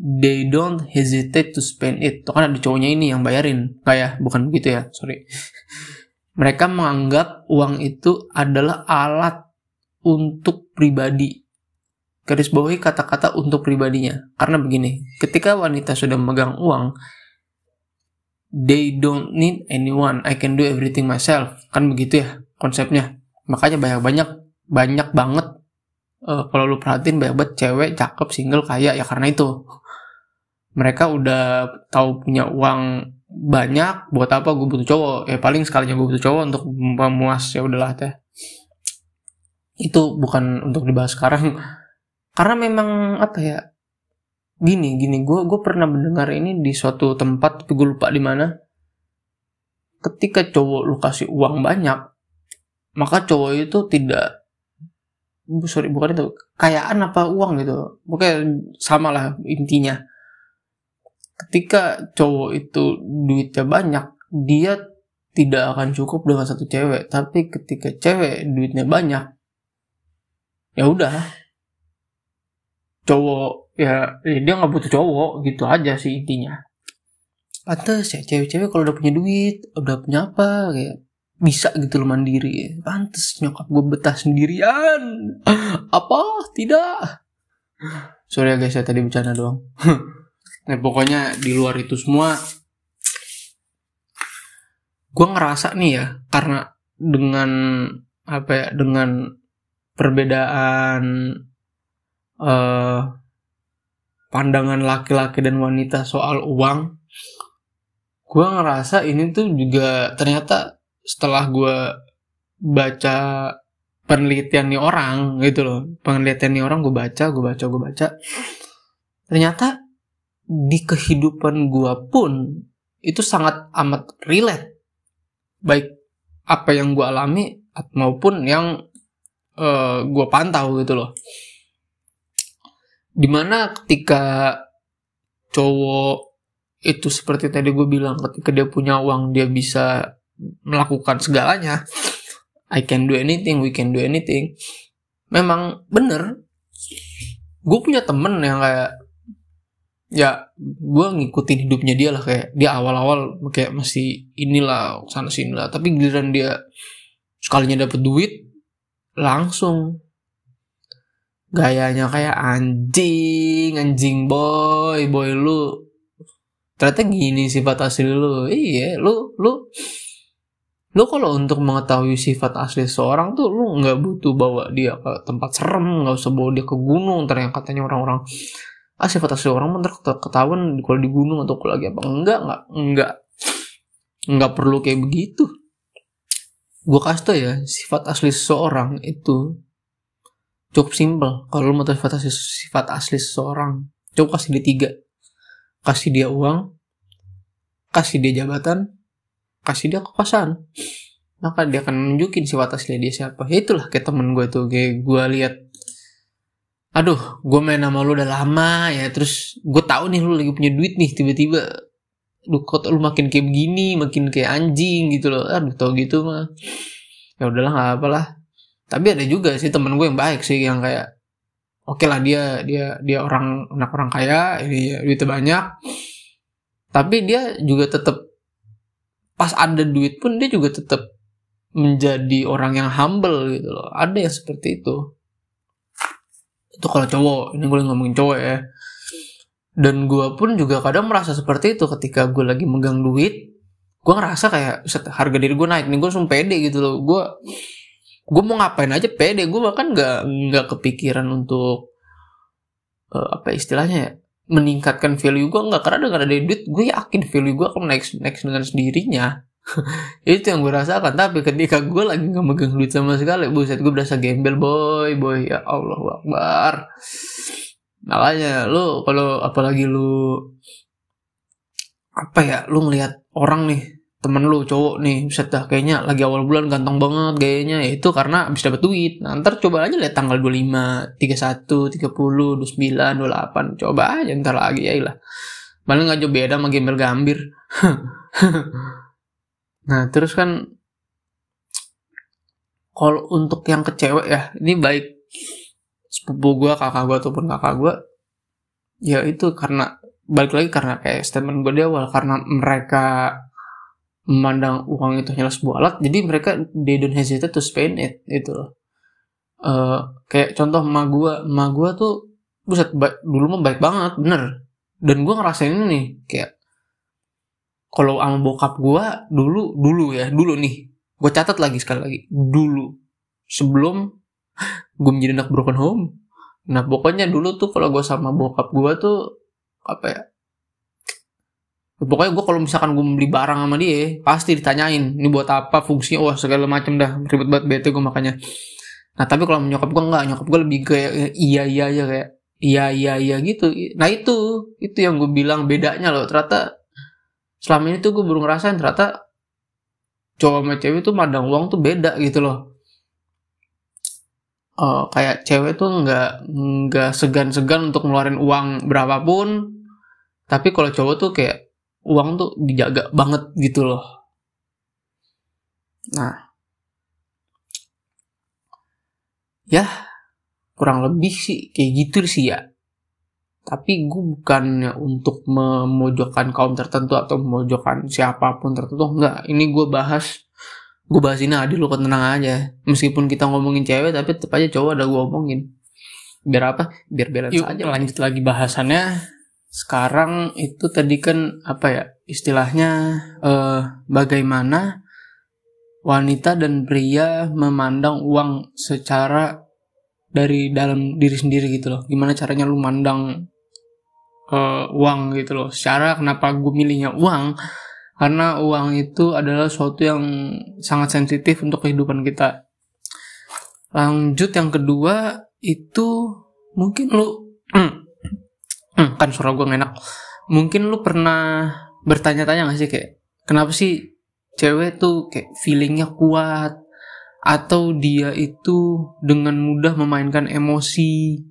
they don't hesitate to spend it. Tuh kan ada cowoknya ini yang bayarin. Kayak bukan begitu ya, sorry. Mereka menganggap uang itu adalah alat untuk pribadi. Garis bawahi kata-kata untuk pribadinya. Karena begini, ketika wanita sudah memegang uang, they don't need anyone. I can do everything myself. Kan begitu ya konsepnya. makanya banyak banyak banget eh, kalau lu perhatiin banyak banget cewek cakep single kaya ya karena itu mereka udah tahu punya uang banyak buat apa gue butuh cowok ya paling sekalinya gue butuh cowok untuk memuas ya udahlah teh itu bukan untuk dibahas sekarang karena memang apa ya gini gini gue gue pernah mendengar ini di suatu tempat tapi gue lupa di mana. Ketika cowok lu kasih uang banyak maka cowok itu tidak sorry bukan itu kayaan apa uang gitu. Pokoknya sama lah intinya. Ketika cowok itu duitnya banyak dia tidak akan cukup dengan satu cewek. Tapi ketika cewek duitnya banyak ya udah cowok ya, ya dia nggak butuh cowok gitu aja sih intinya. Pantes ya cewek-cewek kalau udah punya duit udah punya apa kayak bisa gitu loh mandiri. Pantes nyokap gue betah sendirian. Apa? Tidak. Sorry ya guys saya tadi bercanda doang. Nah pokoknya di luar itu semua gue ngerasa nih ya karena dengan apa ya dengan perbedaan eh pandangan laki-laki dan wanita soal uang gue ngerasa ini tuh juga ternyata setelah gue baca penelitian nih orang gitu loh. Penelitian nih orang gue baca gue baca gue baca. Ternyata di kehidupan gue pun itu sangat amat relate. Baik apa yang gue alami maupun yang eh, gue pantau gitu loh di mana ketika cowok itu seperti tadi gue bilang ketika dia punya uang dia bisa melakukan segalanya. I can do anything we can do anything. Memang bener. Gue punya temen yang kayak ya gue ngikutin hidupnya dia lah. Kayak dia awal-awal kayak masih inilah sana sini lah tapi giliran dia sekalinya dapet duit langsung gayanya kayak anjing anjing boy boy lu. Ternyata gini sifat asli lu. Iya lu lu lu kalau untuk mengetahui sifat asli seorang tuh lu nggak butuh bawa dia ke tempat serem nggak usah bawa dia ke gunung. Yang katanya orang-orang ah sifat asli orang ntar ketahuan kalau di gunung atau kalau lagi apa. Enggak enggak enggak. Nggak perlu kayak begitu. Gue kasih tau ya sifat asli seseorang itu cukup simpel. Kalau lu mau tahu sifat asli seseorang cukup kasih dia tiga. Kasih dia uang kasih dia jabatan kasih dia kekuasaan. Maka dia akan nunjukin sifat asli dia siapa. Ya itulah kayak temen gue tuh kayak gue lihat aduh gue main sama lu udah lama ya terus gue tahu nih lu lagi punya duit nih tiba-tiba. Lu kok lu makin kayak begini makin kayak anjing gitu loh. Aduh tau gitu mah. Ya udahlah nggak apa lah tapi ada juga sih temen gue yang baik sih yang kayak oke lah dia dia dia orang anak orang kaya ini ya, duitnya banyak. Tapi dia juga tetap pas ada duit pun dia juga tetap menjadi orang yang humble gitu loh. Ada yang seperti itu. Itu kalau cowok ini gue ngomongin cowok ya. Dan gue pun juga kadang merasa seperti itu ketika gue lagi megang duit. Gue ngerasa kayak "Set, harga diri gue naik nih gue langsung pede gitu loh. Gue gue mau ngapain aja pede gue bahkan nggak nggak kepikiran untuk eh, apa istilahnya ya meningkatkan value gue nggak karena dengan ada duit gue yakin value gue akan naik naik dengan sendirinya. Itu yang gue rasakan. Tapi ketika gue lagi nggak megang duit sama sekali buset gue berasa gembel boy boy ya Allah Akbar. Makanya lu kalau apalagi lu apa ya lu ngelihat orang nih temen lu cowok nih dah kayaknya lagi awal bulan ganteng banget gayanya. Ya itu karena habis dapat duit. Nah, ntar coba aja lihat tanggal 25 31 30 29 28 coba aja ntar lagi ya lah paling nggak jauh beda sama gembel gambir. Nah terus kan kalau untuk yang ke cewek ya ini baik. Sepupu gue kakak gue ataupun kakak gue ya itu karena balik lagi karena kayak statement gue di awal karena mereka memandang uang itu hanya sebuah alat jadi mereka they don't hesitate to spend it gitu loh. Eh, kayak contoh emak gue emak gue tuh buset ba- dulu mah baik banget bener. Dan gue ngerasain ini nih kayak kalau sama bokap gue dulu dulu ya dulu nih gue catat lagi sekali lagi dulu sebelum gue menjadi anak broken home. Nah pokoknya dulu tuh kalau gue sama bokap gue tuh apa ya pokoknya gue kalau misalkan gue beli barang sama dia pasti ditanyain ini buat apa fungsinya? Wah segala macam dah. Ribet banget bete gue makanya. Nah tapi kalau nyokap gue enggak nyokap gue lebih kayak iya iya aja kayak iya iya iya gitu. Nah itu itu yang gue bilang bedanya loh. Ternyata selama ini tuh gue baru ngerasain ternyata cowok sama cewek tuh madang uang tuh beda gitu loh. Uh, kayak cewek tuh nggak nggak segan-segan untuk ngeluarin uang berapapun. Tapi kalau cowok tuh kayak uang tuh dijaga banget gitu loh. Nah. Ya kurang lebih sih kayak gitu sih ya. Tapi gue bukannya untuk memojokkan kaum tertentu atau memojokkan siapa pun tertentu enggak. Ini gue bahas gue bahas ini adil lo tenang aja. Meskipun kita ngomongin cewek tapi tetap aja cowok ada gue omongin. Biar apa? Biar balance Yuk, aja lanjut lagi bahasannya sekarang itu tadi kan apa ya istilahnya eh, bagaimana wanita dan pria memandang uang secara dari dalam diri sendiri gitu loh. Gimana caranya lu mandang eh, uang gitu loh. Secara kenapa gue milihnya uang? Karena uang itu adalah suatu yang sangat sensitif untuk kehidupan kita. Lanjut yang kedua itu mungkin lu Hmm, kan suara gue enak. Mungkin lu pernah bertanya-tanya gak sih kayak kenapa sih cewek tuh kayak feelingnya kuat? Atau dia itu dengan mudah memainkan emosi?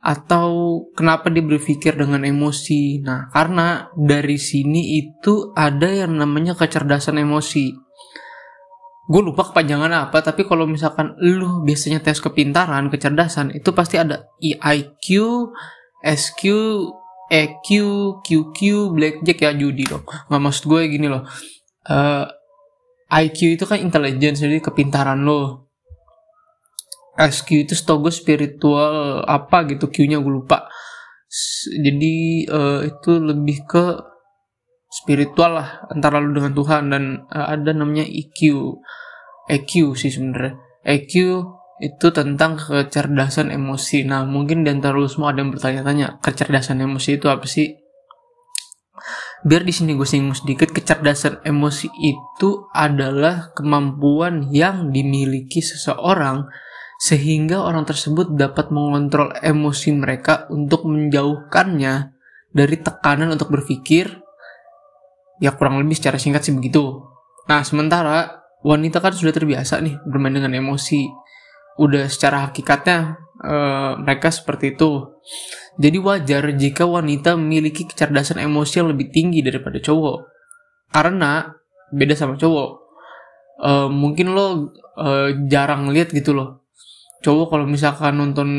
Atau kenapa dia berpikir dengan emosi? Nah karena dari sini itu ada yang namanya kecerdasan emosi. Gue lupa kepanjangan apa tapi kalau misalkan lu biasanya tes kepintaran kecerdasan itu pasti ada IQ SQ, EQ, QQ, blackjack ya judi dong. Nggak maksud gue gini loh. Uh, IQ itu kan intelligence jadi kepintaran lo. SQ itu gue spiritual apa gitu Q-nya gue lupa. Jadi uh, itu lebih ke spiritual lah antara lu dengan Tuhan dan uh, ada namanya EQ. EQ sih sebenarnya. EQ itu tentang kecerdasan emosi. Nah, mungkin di antara lu semua ada yang bertanya-tanya, kecerdasan emosi itu apa sih? Biar di sini gue singgung sedikit, kecerdasan emosi itu adalah kemampuan yang dimiliki seseorang sehingga orang tersebut dapat mengontrol emosi mereka untuk menjauhkannya dari tekanan untuk berpikir. Ya kurang lebih secara singkat sih begitu. Nah, sementara wanita kan sudah terbiasa nih bermain dengan emosi udah secara hakikatnya uh, mereka seperti itu. Jadi wajar jika wanita memiliki kecerdasan emosi yang lebih tinggi daripada cowok. Karena beda sama cowok. Uh, mungkin lo uh, jarang lihat gitu loh. Cowok kalau misalkan nonton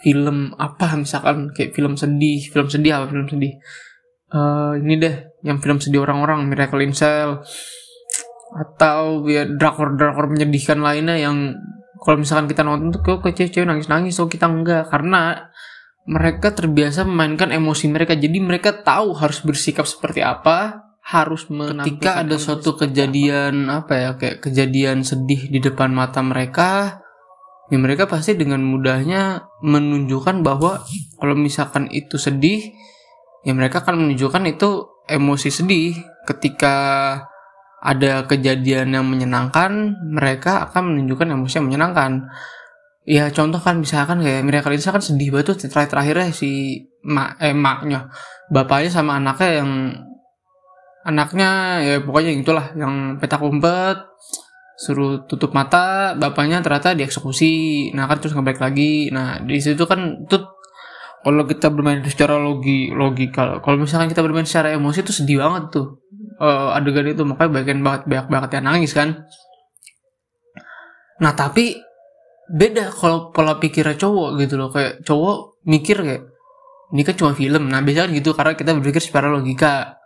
film apa misalkan kayak film sedih, film sedih apa film sedih. Uh, ini deh yang film sedih orang-orang Miracle in Cell atau ya drakor-drakor menyedihkan lainnya yang kalau misalkan kita nonton tuh kok cewek-cewek nangis-nangis so kita enggak. Karena mereka terbiasa memainkan emosi mereka. Jadi mereka tahu harus bersikap seperti apa harus ketika ada suatu kejadian apa ya kayak kejadian sedih di depan mata mereka ya mereka pasti dengan mudahnya menunjukkan bahwa kalau misalkan itu sedih ya mereka akan menunjukkan itu emosi sedih. Ketika ada kejadian yang menyenangkan, mereka akan menunjukkan emosi yang menyenangkan. Ya contoh kan misalkan kayak Miracle Lisa kan sedih banget tuh terakhir terakhirnya si mak eh maknya. Bapaknya sama anaknya yang anaknya ya pokoknya itulah yang petak umpet suruh tutup mata bapaknya ternyata dieksekusi. Nah kan terus ngebalik lagi. Nah di situ kan tuh kalau kita bermain secara logi logika kalau misalkan kita bermain secara emosi itu sedih banget tuh uh, adegan itu. Makanya bagian banget banyak banget yang nangis kan? Nah tapi beda kalau pola pikirnya cowok gitu loh. Kayak cowok mikir kayak ini kan cuma film. Nah biasanya kan gitu karena kita berpikir secara logika.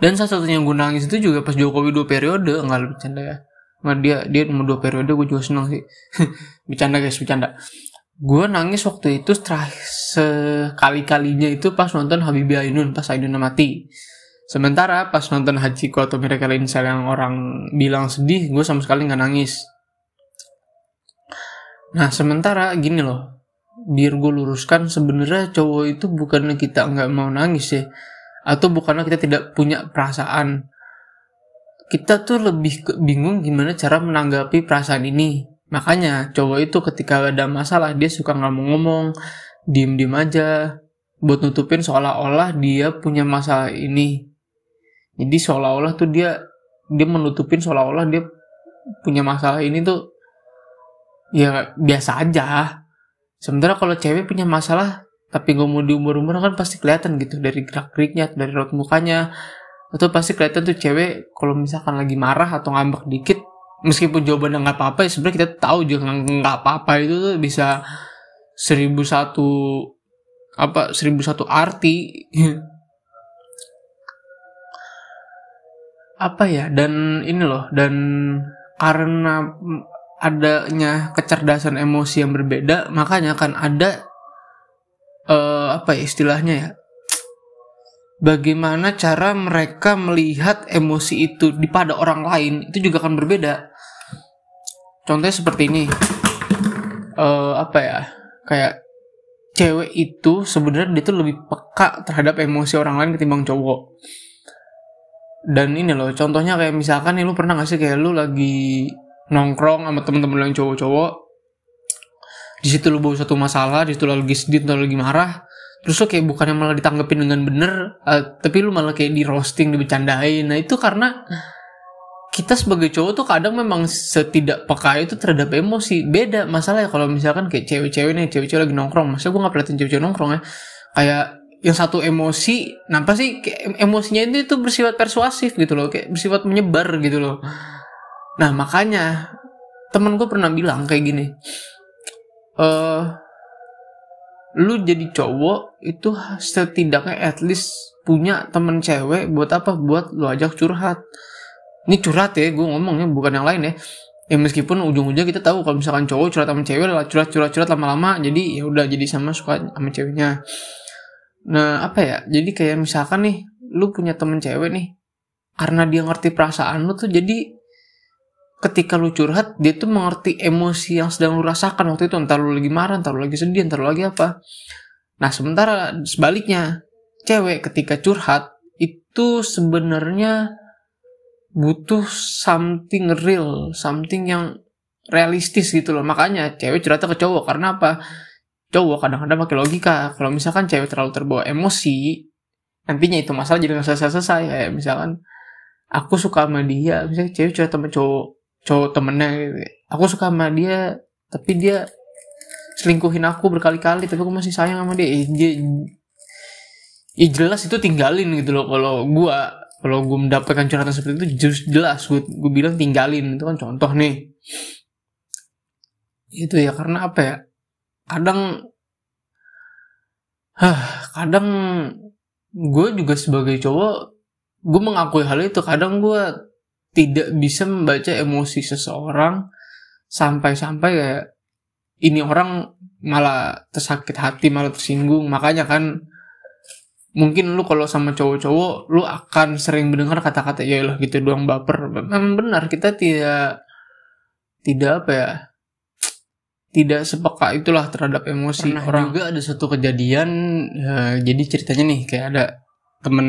Dan salah satunya yang gue nangis itu juga pas Jokowi dua periode. Nggak lebih bercanda ya. Nggak dia dia nomor dua periode gue juga seneng sih. Bercanda guys bercanda. Gue nangis waktu itu terakhir sekali kalinya itu pas nonton Habibie Ainun pas Ainun mati Sementara pas nonton Hachiko atau Miracle in Cell yang orang bilang sedih, gue sama sekali nggak nangis. nah sementara gini loh. Biar gue luruskan sebenarnya cowok itu bukannya kita nggak mau nangis ya atau bukannya kita tidak punya perasaan. Kita tuh lebih bingung gimana cara menanggapi perasaan ini. Makanya cowok itu ketika ada masalah dia suka nggak mau ngomong diem diem aja. Buat nutupin seolah-olah dia punya masalah ini jadi seolah-olah tuh dia dia menutupin seolah-olah dia punya masalah ini tuh ya biasa aja. Sementara kalau cewek punya masalah tapi gak mau diumur-umur kan pasti kelihatan gitu dari gerak-geriknya dari raut mukanya. Itu pasti kelihatan tuh cewek kalau misalkan lagi marah atau ngambek dikit meskipun jawabannya nggak apa-apa ya sebenarnya kita tahu juga nggak apa-apa itu tuh bisa seribu satu apa seribu satu arti apa ya dan ini loh dan karena adanya kecerdasan emosi yang berbeda makanya akan ada uh, apa ya istilahnya ya bagaimana cara mereka melihat emosi itu di pada orang lain itu juga akan berbeda. Contohnya seperti ini uh, apa ya kayak cewek itu sebenarnya dia tuh lebih peka terhadap emosi orang lain ketimbang cowok dan ini loh contohnya kayak misalkan nih lu pernah gak sih kayak lu lagi nongkrong sama temen-temen yang cowok-cowok? Di situ lu bawa satu masalah di situ lu lagi sedih atau lagi marah terus lo kayak bukannya malah ditanggepin dengan bener uh, tapi lu malah kayak di roasting dibecandain nah itu karena kita sebagai cowok tuh kadang memang setidak peka itu terhadap emosi. Beda masalah ya kalau misalkan kayak cewek-cewek nih cewek-cewek lagi nongkrong. Masa gue nggak perhatiin cewek-cewek nongkrong ya? Kayak yang satu emosi nampak sih kayak emosinya itu itu bersifat persuasif gitu loh kayak bersifat menyebar gitu loh Nah makanya temen gue pernah bilang kayak gini, uh, lu jadi cowok itu setidaknya at least punya temen cewek buat apa? Buat lu ajak curhat. Ini curhat ya, gue ngomongnya bukan yang lain ya. Ya meskipun ujung-ujungnya kita tahu kalau misalkan cowok curhat sama cewek lah curhat curhat curhat lama-lama jadi ya udah jadi sama suka sama ceweknya. Nah apa ya? Jadi kayak misalkan nih lu punya temen cewek nih karena dia ngerti perasaan lu tuh jadi ketika lu curhat dia tuh mengerti emosi yang sedang lu rasakan waktu itu. Entar lu lagi marah entar lu lagi sedih entar lu lagi apa. Nah sementara sebaliknya cewek ketika curhat itu sebenarnya butuh something real something yang realistis gitu loh. Makanya cewek curhatnya ke cowok karena apa cowok kadang-kadang pakai logika. Kalau misalkan cewek terlalu terbawa emosi nantinya itu masalah jadi nggak selesai-selesai. Kayak misalkan aku suka sama dia misalnya cewek curhat sama cowok cowok temennya gitu. aku suka sama dia tapi dia selingkuhin aku berkali-kali tapi aku masih sayang sama dia. Eh, dia ya jelas itu tinggalin gitu loh. Kalau gue kalau gue mendapatkan curhatan seperti itu jelas. Gue gue bilang tinggalin. Itu kan contoh nih. Itu ya karena apa ya kadang Hah, kadang gue juga sebagai cowok gue mengakui hal itu. Kadang gue tidak bisa membaca emosi seseorang sampai-sampai kayak ini orang malah tersakit hati malah tersinggung. Makanya kan mungkin lu kalau sama cowok-cowok lu akan sering mendengar kata-kata ya lah gitu doang baper. Memang benar kita tidak tidak apa ya tidak sepeka itulah terhadap emosi Pernah orang. juga ada satu kejadian ya, jadi ceritanya nih kayak ada temen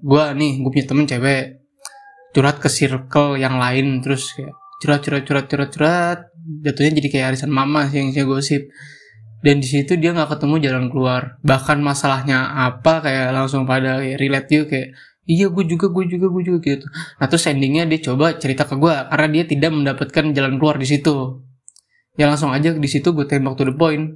gue nih gue punya temen cewek curhat ke circle yang lain terus kayak curhat curhat curhat curhat curhat jatuhnya jadi kayak arisan mama sih yang saya gosip. Dan di situ dia nggak ketemu jalan keluar. Bahkan masalahnya apa kayak langsung pada kayak relate you kayak iya gue juga gue juga gue juga gitu. Nah terus endingnya dia coba cerita ke gue karena dia tidak mendapatkan jalan keluar di situ ya langsung aja di situ gue tembak to the point.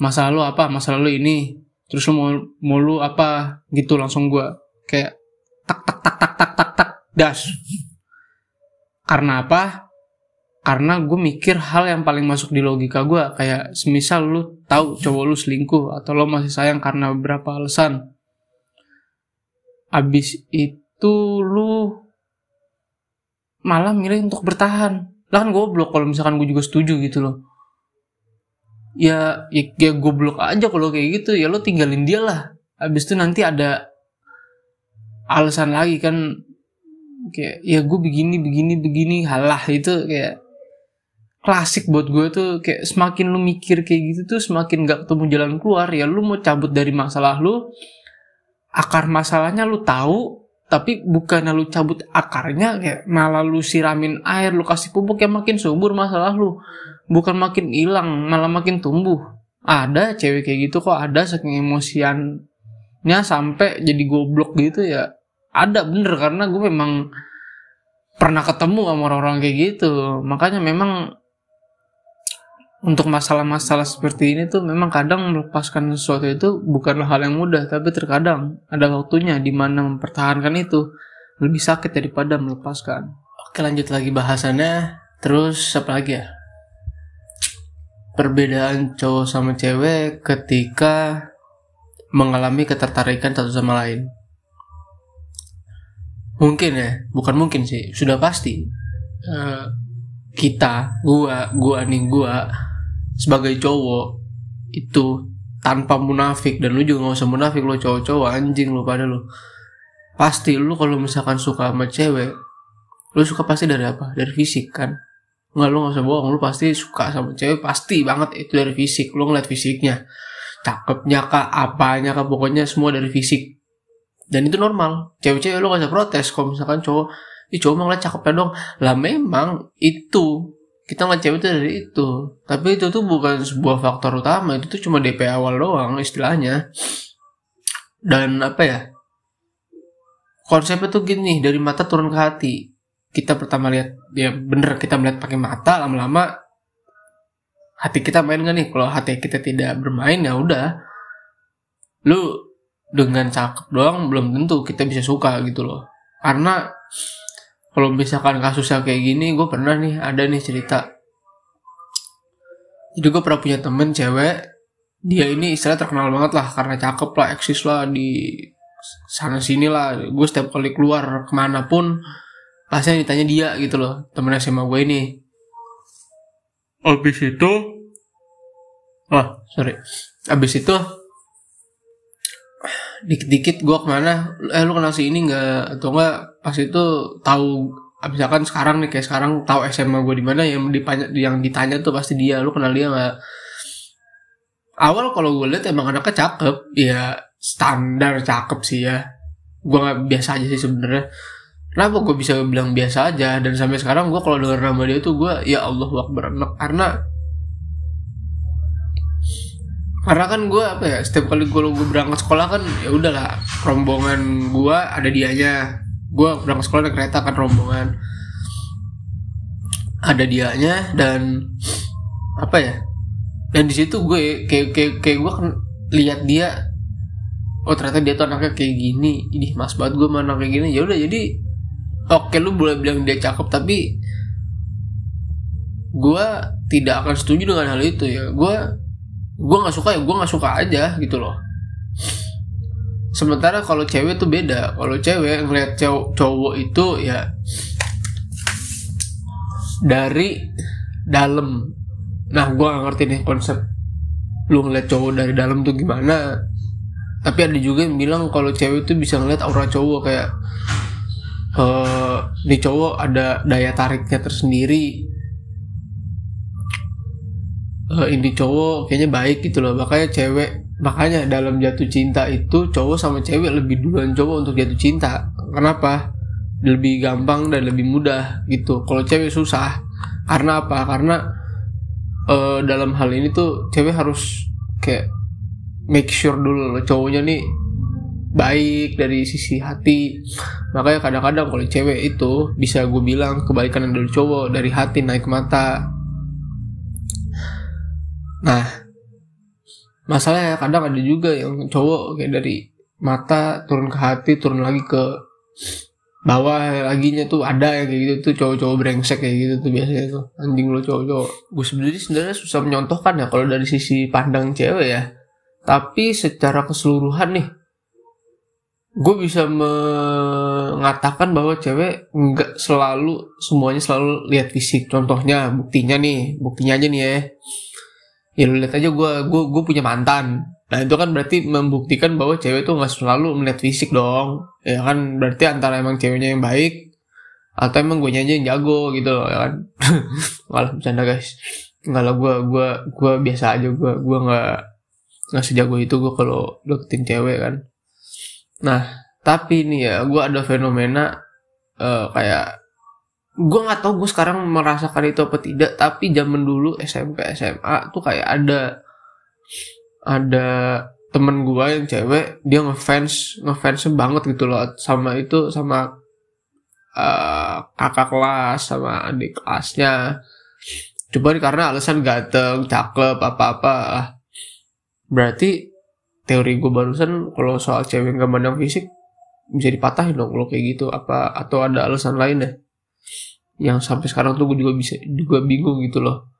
Masalah lo apa? Masalah lo ini. Terus lo mau mau lo apa? Gitu langsung gue kayak tak tak tak tak tak tak tak. Das. Karena apa? Karena gue mikir hal yang paling masuk di logika gue kayak semisal lu tahu cowok lu selingkuh atau lo masih sayang karena beberapa alasan. Abis itu lu malah milih untuk bertahan lah kan goblok kalau misalkan gue juga setuju gitu loh. Ya ya, ya goblok aja kalau kayak gitu. Ya lo tinggalin dia lah. Abis itu nanti ada alasan lagi kan. Kayak ya gue begini begini begini. Halah itu kayak klasik buat gue tuh. Kayak semakin lu mikir kayak gitu tuh semakin gak ketemu jalan keluar. Ya lu mau cabut dari masalah lu akar masalahnya lu tahu tapi bukan lu cabut akarnya kayak malah lu siramin air lu kasih pupuk yang makin subur masalah lu. Bukan makin hilang malah makin tumbuh. Ada cewek kayak gitu kok ada saking emosiannya sampai jadi goblok gitu ya. Ada bener karena gue memang pernah ketemu sama orang-orang kayak gitu. Makanya memang untuk masalah-masalah seperti ini tuh memang kadang melepaskan sesuatu itu bukanlah hal yang mudah tapi terkadang ada waktunya di mana mempertahankan itu lebih sakit daripada melepaskan. Oke lanjut lagi bahasannya. Terus apa lagi ya? Perbedaan cowok sama cewek ketika mengalami ketertarikan satu sama lain. Mungkin ya bukan mungkin sih sudah pasti. Uh, kita gua gua nih gua sebagai cowok itu tanpa munafik dan lu juga gak usah munafik lo cowok-cowok anjing lu pada lu. Pasti lu kalau misalkan suka sama cewek lu suka pasti dari apa? Dari fisik kan? Nggak lu gak usah bohong lu pasti suka sama cewek pasti banget itu dari fisik. Lu ngeliat fisiknya cakepnya kah apanya kah pokoknya semua dari fisik. Dan itu normal. Cewek-cewek lu gak usah protes kalau misalkan cowok Ih cowok ngeliat cakepnya dong lah memang itu kita cewek itu dari itu. Tapi itu tuh bukan sebuah faktor utama. Itu tuh cuma DP awal doang istilahnya. Dan apa ya? Konsepnya tuh gini dari mata turun ke hati. Kita pertama lihat ya bener kita melihat pakai mata lama-lama hati kita main gak nih? Kalau hati kita tidak bermain ya udah. Lu dengan cakep doang belum tentu kita bisa suka gitu loh. Karena kalau misalkan kasusnya kayak gini gue pernah nih ada nih cerita. Jadi gue pernah punya temen cewek dia ini istilah terkenal banget lah karena cakep lah eksis lah di sana sini lah. Gue setiap kali keluar ke mana pun pasti ditanya dia gitu loh temen SMA gue ini. Abis itu oh sorry. Abis itu dikit-dikit gue ke mana? Eh lu kenal si ini nggak? Atau enggak pas itu tahu misalkan sekarang nih kayak sekarang tahu SMA gue di mana yang ditanya yang ditanya tuh pasti dia. Lu kenal dia nggak? Awal kalau gue lihat emang anaknya cakep. Ya standar cakep sih ya. Gue nggak biasa aja sih sebenarnya. Kenapa gue bisa bilang biasa aja? Dan sampai sekarang gue kalau denger nama dia tuh gue ya Allah wakbar karena karena kan gue apa ya setiap kali gue gue berangkat sekolah kan ya udahlah rombongan gue ada dianya gue berangkat sekolah naik kereta kan rombongan. Ada dianya dan apa ya dan di situ gue kayak kayak kayak gue kan lihat dia oh ternyata dia tuh anaknya kayak gini. Ini mas banget gue mana kayak gini. Ya udah jadi oke lu boleh bilang dia cakep tapi gue tidak akan setuju dengan hal itu ya. Gue gue nggak suka ya gue nggak suka aja gitu loh sementara kalau cewek tuh beda. Kalau cewek ngeliat cowok, cowok itu ya dari dalam. Nah gue gak ngerti nih konsep lu ngeliat cowok dari dalam tuh gimana. Tapi ada juga yang bilang kalau cewek tuh bisa ngeliat aura cowok kayak uh, di cowok ada daya tariknya tersendiri. Uh, ini cowok kayaknya baik gitu loh. Makanya cewek makanya dalam jatuh cinta itu cowok sama cewek lebih duluan cowok untuk jatuh cinta. Kenapa? Lebih gampang dan lebih mudah gitu. Kalau cewek susah. Karena apa? Karena uh, dalam hal ini tuh cewek harus kayak make sure dulu cowoknya nih baik dari sisi hati. Makanya kadang-kadang kalau cewek itu bisa gue bilang kebalikan dari cowok dari hati naik mata. Nah, masalahnya kadang ada juga yang cowok kayak dari mata turun ke hati, turun lagi ke bawah laginya tuh ada yang kayak gitu tuh cowok-cowok brengsek kayak gitu tuh biasanya tuh. Anjing lo cowok-cowok. Gue sebenarnya sebenarnya susah menyontohkan ya kalau dari sisi pandang cewek ya. Tapi secara keseluruhan nih gue bisa mengatakan bahwa cewek nggak selalu semuanya selalu lihat fisik. Contohnya buktinya nih buktinya aja nih ya ya lu lihat aja gue gue gue punya mantan. Nah itu kan berarti membuktikan bahwa cewek tuh nggak selalu melihat fisik dong. Ya kan berarti antara emang ceweknya yang baik atau emang gue aja yang jago gitu loh ya kan? Malah bercanda guys. Nggak lah gue gue gue biasa aja gue gue nggak nggak sejago itu gue kalau deketin cewek kan? Nah tapi nih ya gue ada fenomena uh, kayak gue nggak tahu gue sekarang merasakan itu apa tidak tapi zaman dulu SMP SMA tuh kayak ada ada temen gue yang cewek dia ngefans ngefans banget gitu loh. Sama itu sama uh, kakak kelas sama adik kelasnya. Coba karena alasan ganteng, cakep, apa-apa. Berarti teori gue barusan kalau soal cewek gak mandang fisik bisa dipatahin dong kalau kayak gitu. Apa atau ada alasan lain deh yang sampai sekarang tuh gue juga bisa juga bingung gitu loh.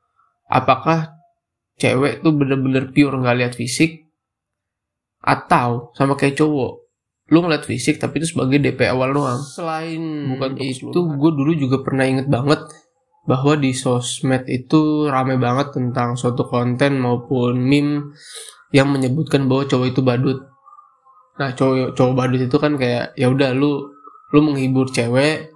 Apakah cewek tuh bener-bener pure nggak lihat fisik? Atau sama kayak cowok lu ngeliat fisik tapi itu sebagai DP awal doang. Selain bukan itu gue dulu juga pernah inget banget bahwa di sosmed itu rame banget tentang suatu konten maupun meme yang menyebutkan bahwa cowok itu badut. Nah, cowok cowok badut itu kan kayak ya udah lu lu menghibur cewek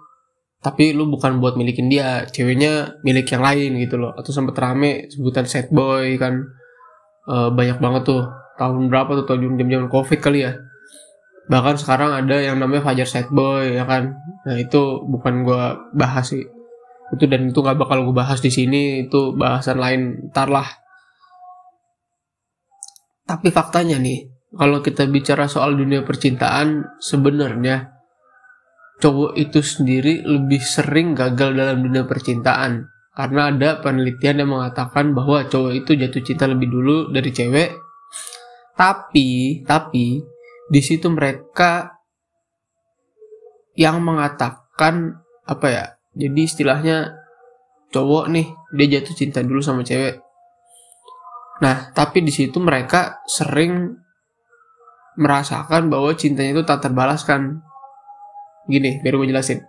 tapi lu bukan buat milikin dia, ceweknya milik yang lain gitu loh. Atau sempat rame sebutan set boy kan e, banyak banget tuh tahun berapa tuh tahun jam-jam covid kali ya. Bahkan sekarang ada yang namanya Fajar set boy ya kan. Nah, itu bukan gua bahas sih itu dan itu nggak bakal gue bahas di sini itu bahasan lain ntar lah tapi faktanya nih kalau kita bicara soal dunia percintaan sebenarnya cowok itu sendiri lebih sering gagal dalam dunia percintaan. Karena ada penelitian yang mengatakan bahwa cowok itu jatuh cinta lebih dulu dari cewek. Tapi tapi di situ mereka yang mengatakan apa ya jadi istilahnya cowok nih dia jatuh cinta dulu sama cewek. Nah tapi di situ mereka sering merasakan bahwa cintanya itu tak terbalaskan gini biar gue jelasin.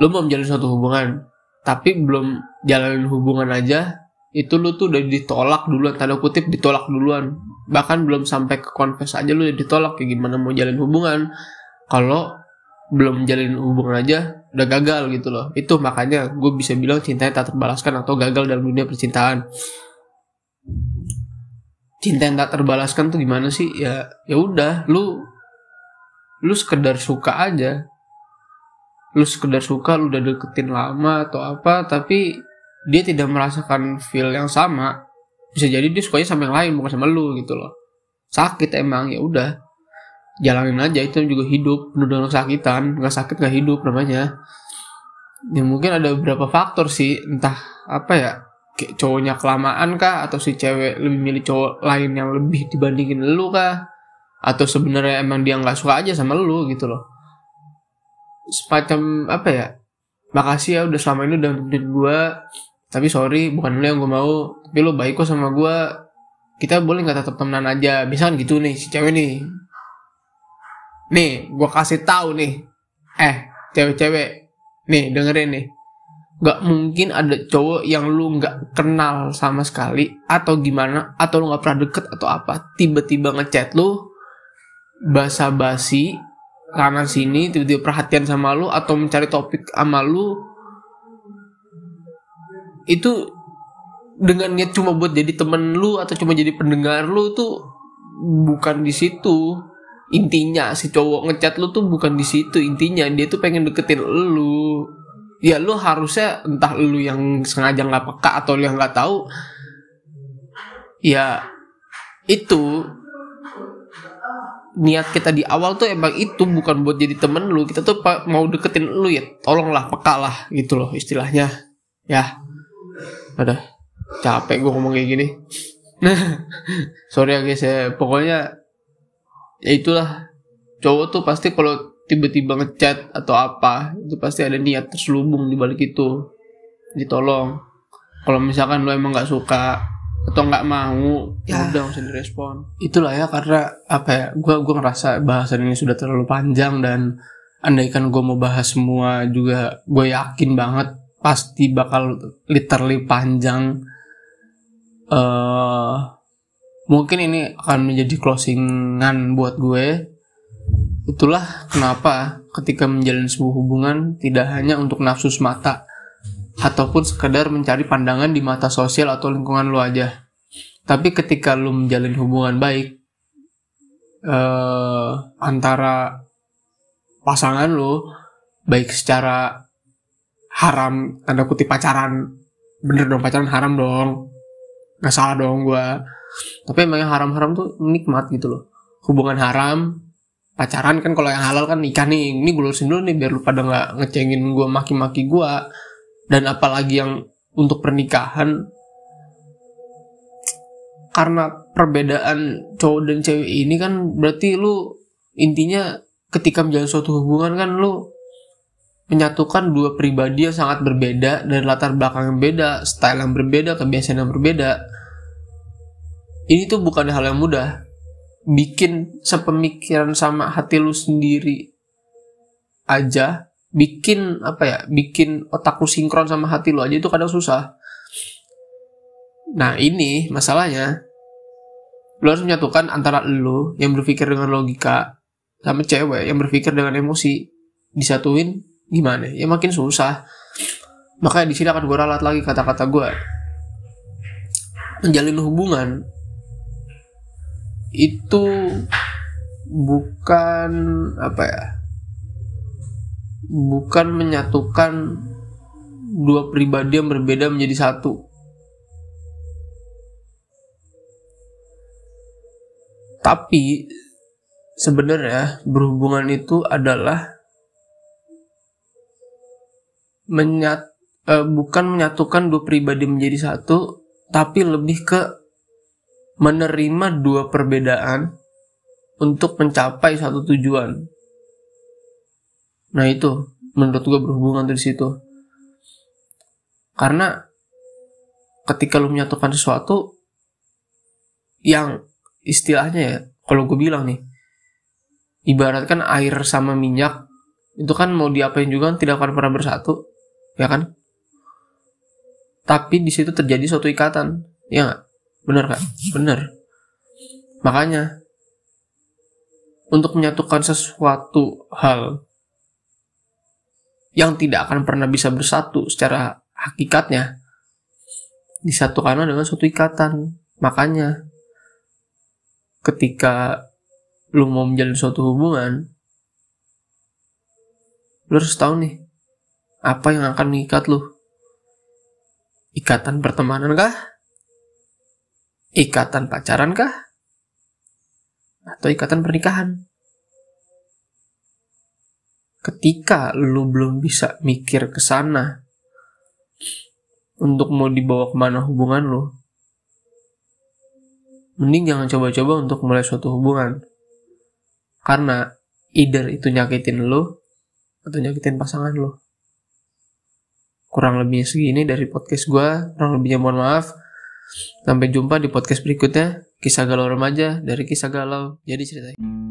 Lu mau menjalin suatu hubungan tapi belum jalanin hubungan aja itu lu tuh udah ditolak duluan tanda kutip ditolak duluan. Bahkan belum sampai ke confess aja lu udah ditolak kayak gimana mau jalin hubungan. Kalau belum menjalin hubungan aja udah gagal gitu loh. Itu makanya gue bisa bilang cintanya tak terbalaskan atau gagal dalam dunia percintaan. Cinta yang tak terbalaskan tuh gimana sih? Ya ya udah lu lu sekedar suka aja. Lu sekedar suka lu udah deketin lama atau apa tapi dia tidak merasakan feel yang sama. Bisa jadi dia sukanya sama yang lain bukan sama lu gitu loh. Sakit emang ya udah. Jalanin aja itu juga hidup. Penuh dengan kesakitan nggak sakit nggak hidup namanya. Ya mungkin ada beberapa faktor sih entah apa ya kayak cowoknya kelamaan kah atau si cewek lebih milih cowok lain yang lebih dibandingin lu kah atau sebenarnya emang dia nggak suka aja sama lu gitu loh. Semacam apa ya makasih ya udah selama ini udah nemenin gue tapi sorry bukan lu yang gue mau. Tapi lu baik kok sama gue kita boleh nggak tetap temenan aja? Misalkan gitu nih si cewek nih. Nih gue kasih tahu nih. Eh cewek-cewek. Nih dengerin nih. Gak mungkin ada cowok yang lu gak kenal sama sekali atau gimana atau lu gak pernah deket atau apa tiba-tiba ngechat lu basa-basi karena sini tiba-tiba perhatian sama lu atau mencari topik sama lu itu dengan niat cuma buat jadi temen lu atau cuma jadi pendengar lu tuh bukan di situ. Intinya si cowok ngechat lu tuh bukan di situ. Intinya dia tuh pengen deketin lu. Ya lu harusnya entah lu yang sengaja nggak peka atau lu yang nggak tahu ya itu niat kita di awal tuh emang itu bukan buat jadi temen lu. Kita tuh mau deketin lu ya. Tolonglah peka lah gitu loh istilahnya. Ya. Ada. Capek gue ngomong kayak gini. Sorry ya guys ya. Pokoknya ya itulah. Cowok tuh pasti kalau tiba-tiba ngechat atau apa itu pasti ada niat terselubung di balik itu. Ditolong kalau misalkan lo emang nggak suka atau nggak mau ya, ya. udah usah direspon. Itulah ya karena apa ya gue gue ngerasa bahasan ini sudah terlalu panjang dan andaikan gue mau bahas semua juga gue yakin banget pasti bakal literally panjang. Uh, mungkin ini akan menjadi closingan buat gue. Itulah kenapa ketika menjalin sebuah hubungan tidak hanya untuk nafsu semata ataupun sekedar mencari pandangan di mata sosial atau lingkungan lu aja. Tapi ketika lu menjalin hubungan baik eh, antara pasangan lu baik secara haram tanda kutip pacaran bener dong pacaran haram dong nggak salah dong gua. Tapi emang yang haram-haram tuh nikmat gitu loh. Hubungan haram pacaran kan kalau yang halal kan nikah nih. Ini gue lurusin dulu nih biar lu pada nggak ngecengin gue maki-maki gue dan apalagi yang untuk pernikahan karena perbedaan cowok dan cewek ini kan berarti lu intinya ketika menjalin suatu hubungan kan lu menyatukan dua pribadi yang sangat berbeda dan latar belakang yang beda, style yang berbeda, kebiasaan yang berbeda. Ini tuh bukan hal yang mudah bikin sepemikiran sama hati lu sendiri aja bikin apa ya bikin otak lu sinkron sama hati lu aja itu kadang susah. Nah ini masalahnya lu harus menyatukan antara lu yang berpikir dengan logika sama cewek yang berpikir dengan emosi. Disatuin gimana? Ya makin susah. Makanya di sini akan gue ralat lagi kata-kata gue menjalin hubungan itu bukan apa ya bukan menyatukan dua pribadi yang berbeda menjadi satu tapi sebenarnya berhubungan itu adalah menyat eh, bukan menyatukan dua pribadi menjadi satu tapi lebih ke menerima dua perbedaan untuk mencapai satu tujuan. Nah itu menurut gue berhubungan dari situ. Karena ketika lu menyatukan sesuatu yang istilahnya ya, kalau gue bilang nih, ibaratkan air sama minyak itu kan mau diapain juga kan tidak akan pernah bersatu, ya kan? Tapi di situ terjadi suatu ikatan, ya gak? Bener kan? Bener. Makanya untuk menyatukan sesuatu hal yang tidak akan pernah bisa bersatu secara hakikatnya disatukan dengan suatu ikatan. Makanya ketika lu mau menjalin suatu hubungan lu harus tahu nih apa yang akan mengikat lu ikatan pertemanan kah ikatan pacaran kah? Atau ikatan pernikahan? Ketika lu belum bisa mikir ke sana untuk mau dibawa ke mana hubungan lu, mending jangan coba-coba untuk mulai suatu hubungan. Karena either itu nyakitin lu atau nyakitin pasangan lu. Kurang lebihnya segini dari podcast gue, kurang lebihnya mohon maaf. Sampai jumpa di podcast berikutnya. Kisah galau remaja dari kisah galau jadi cerita.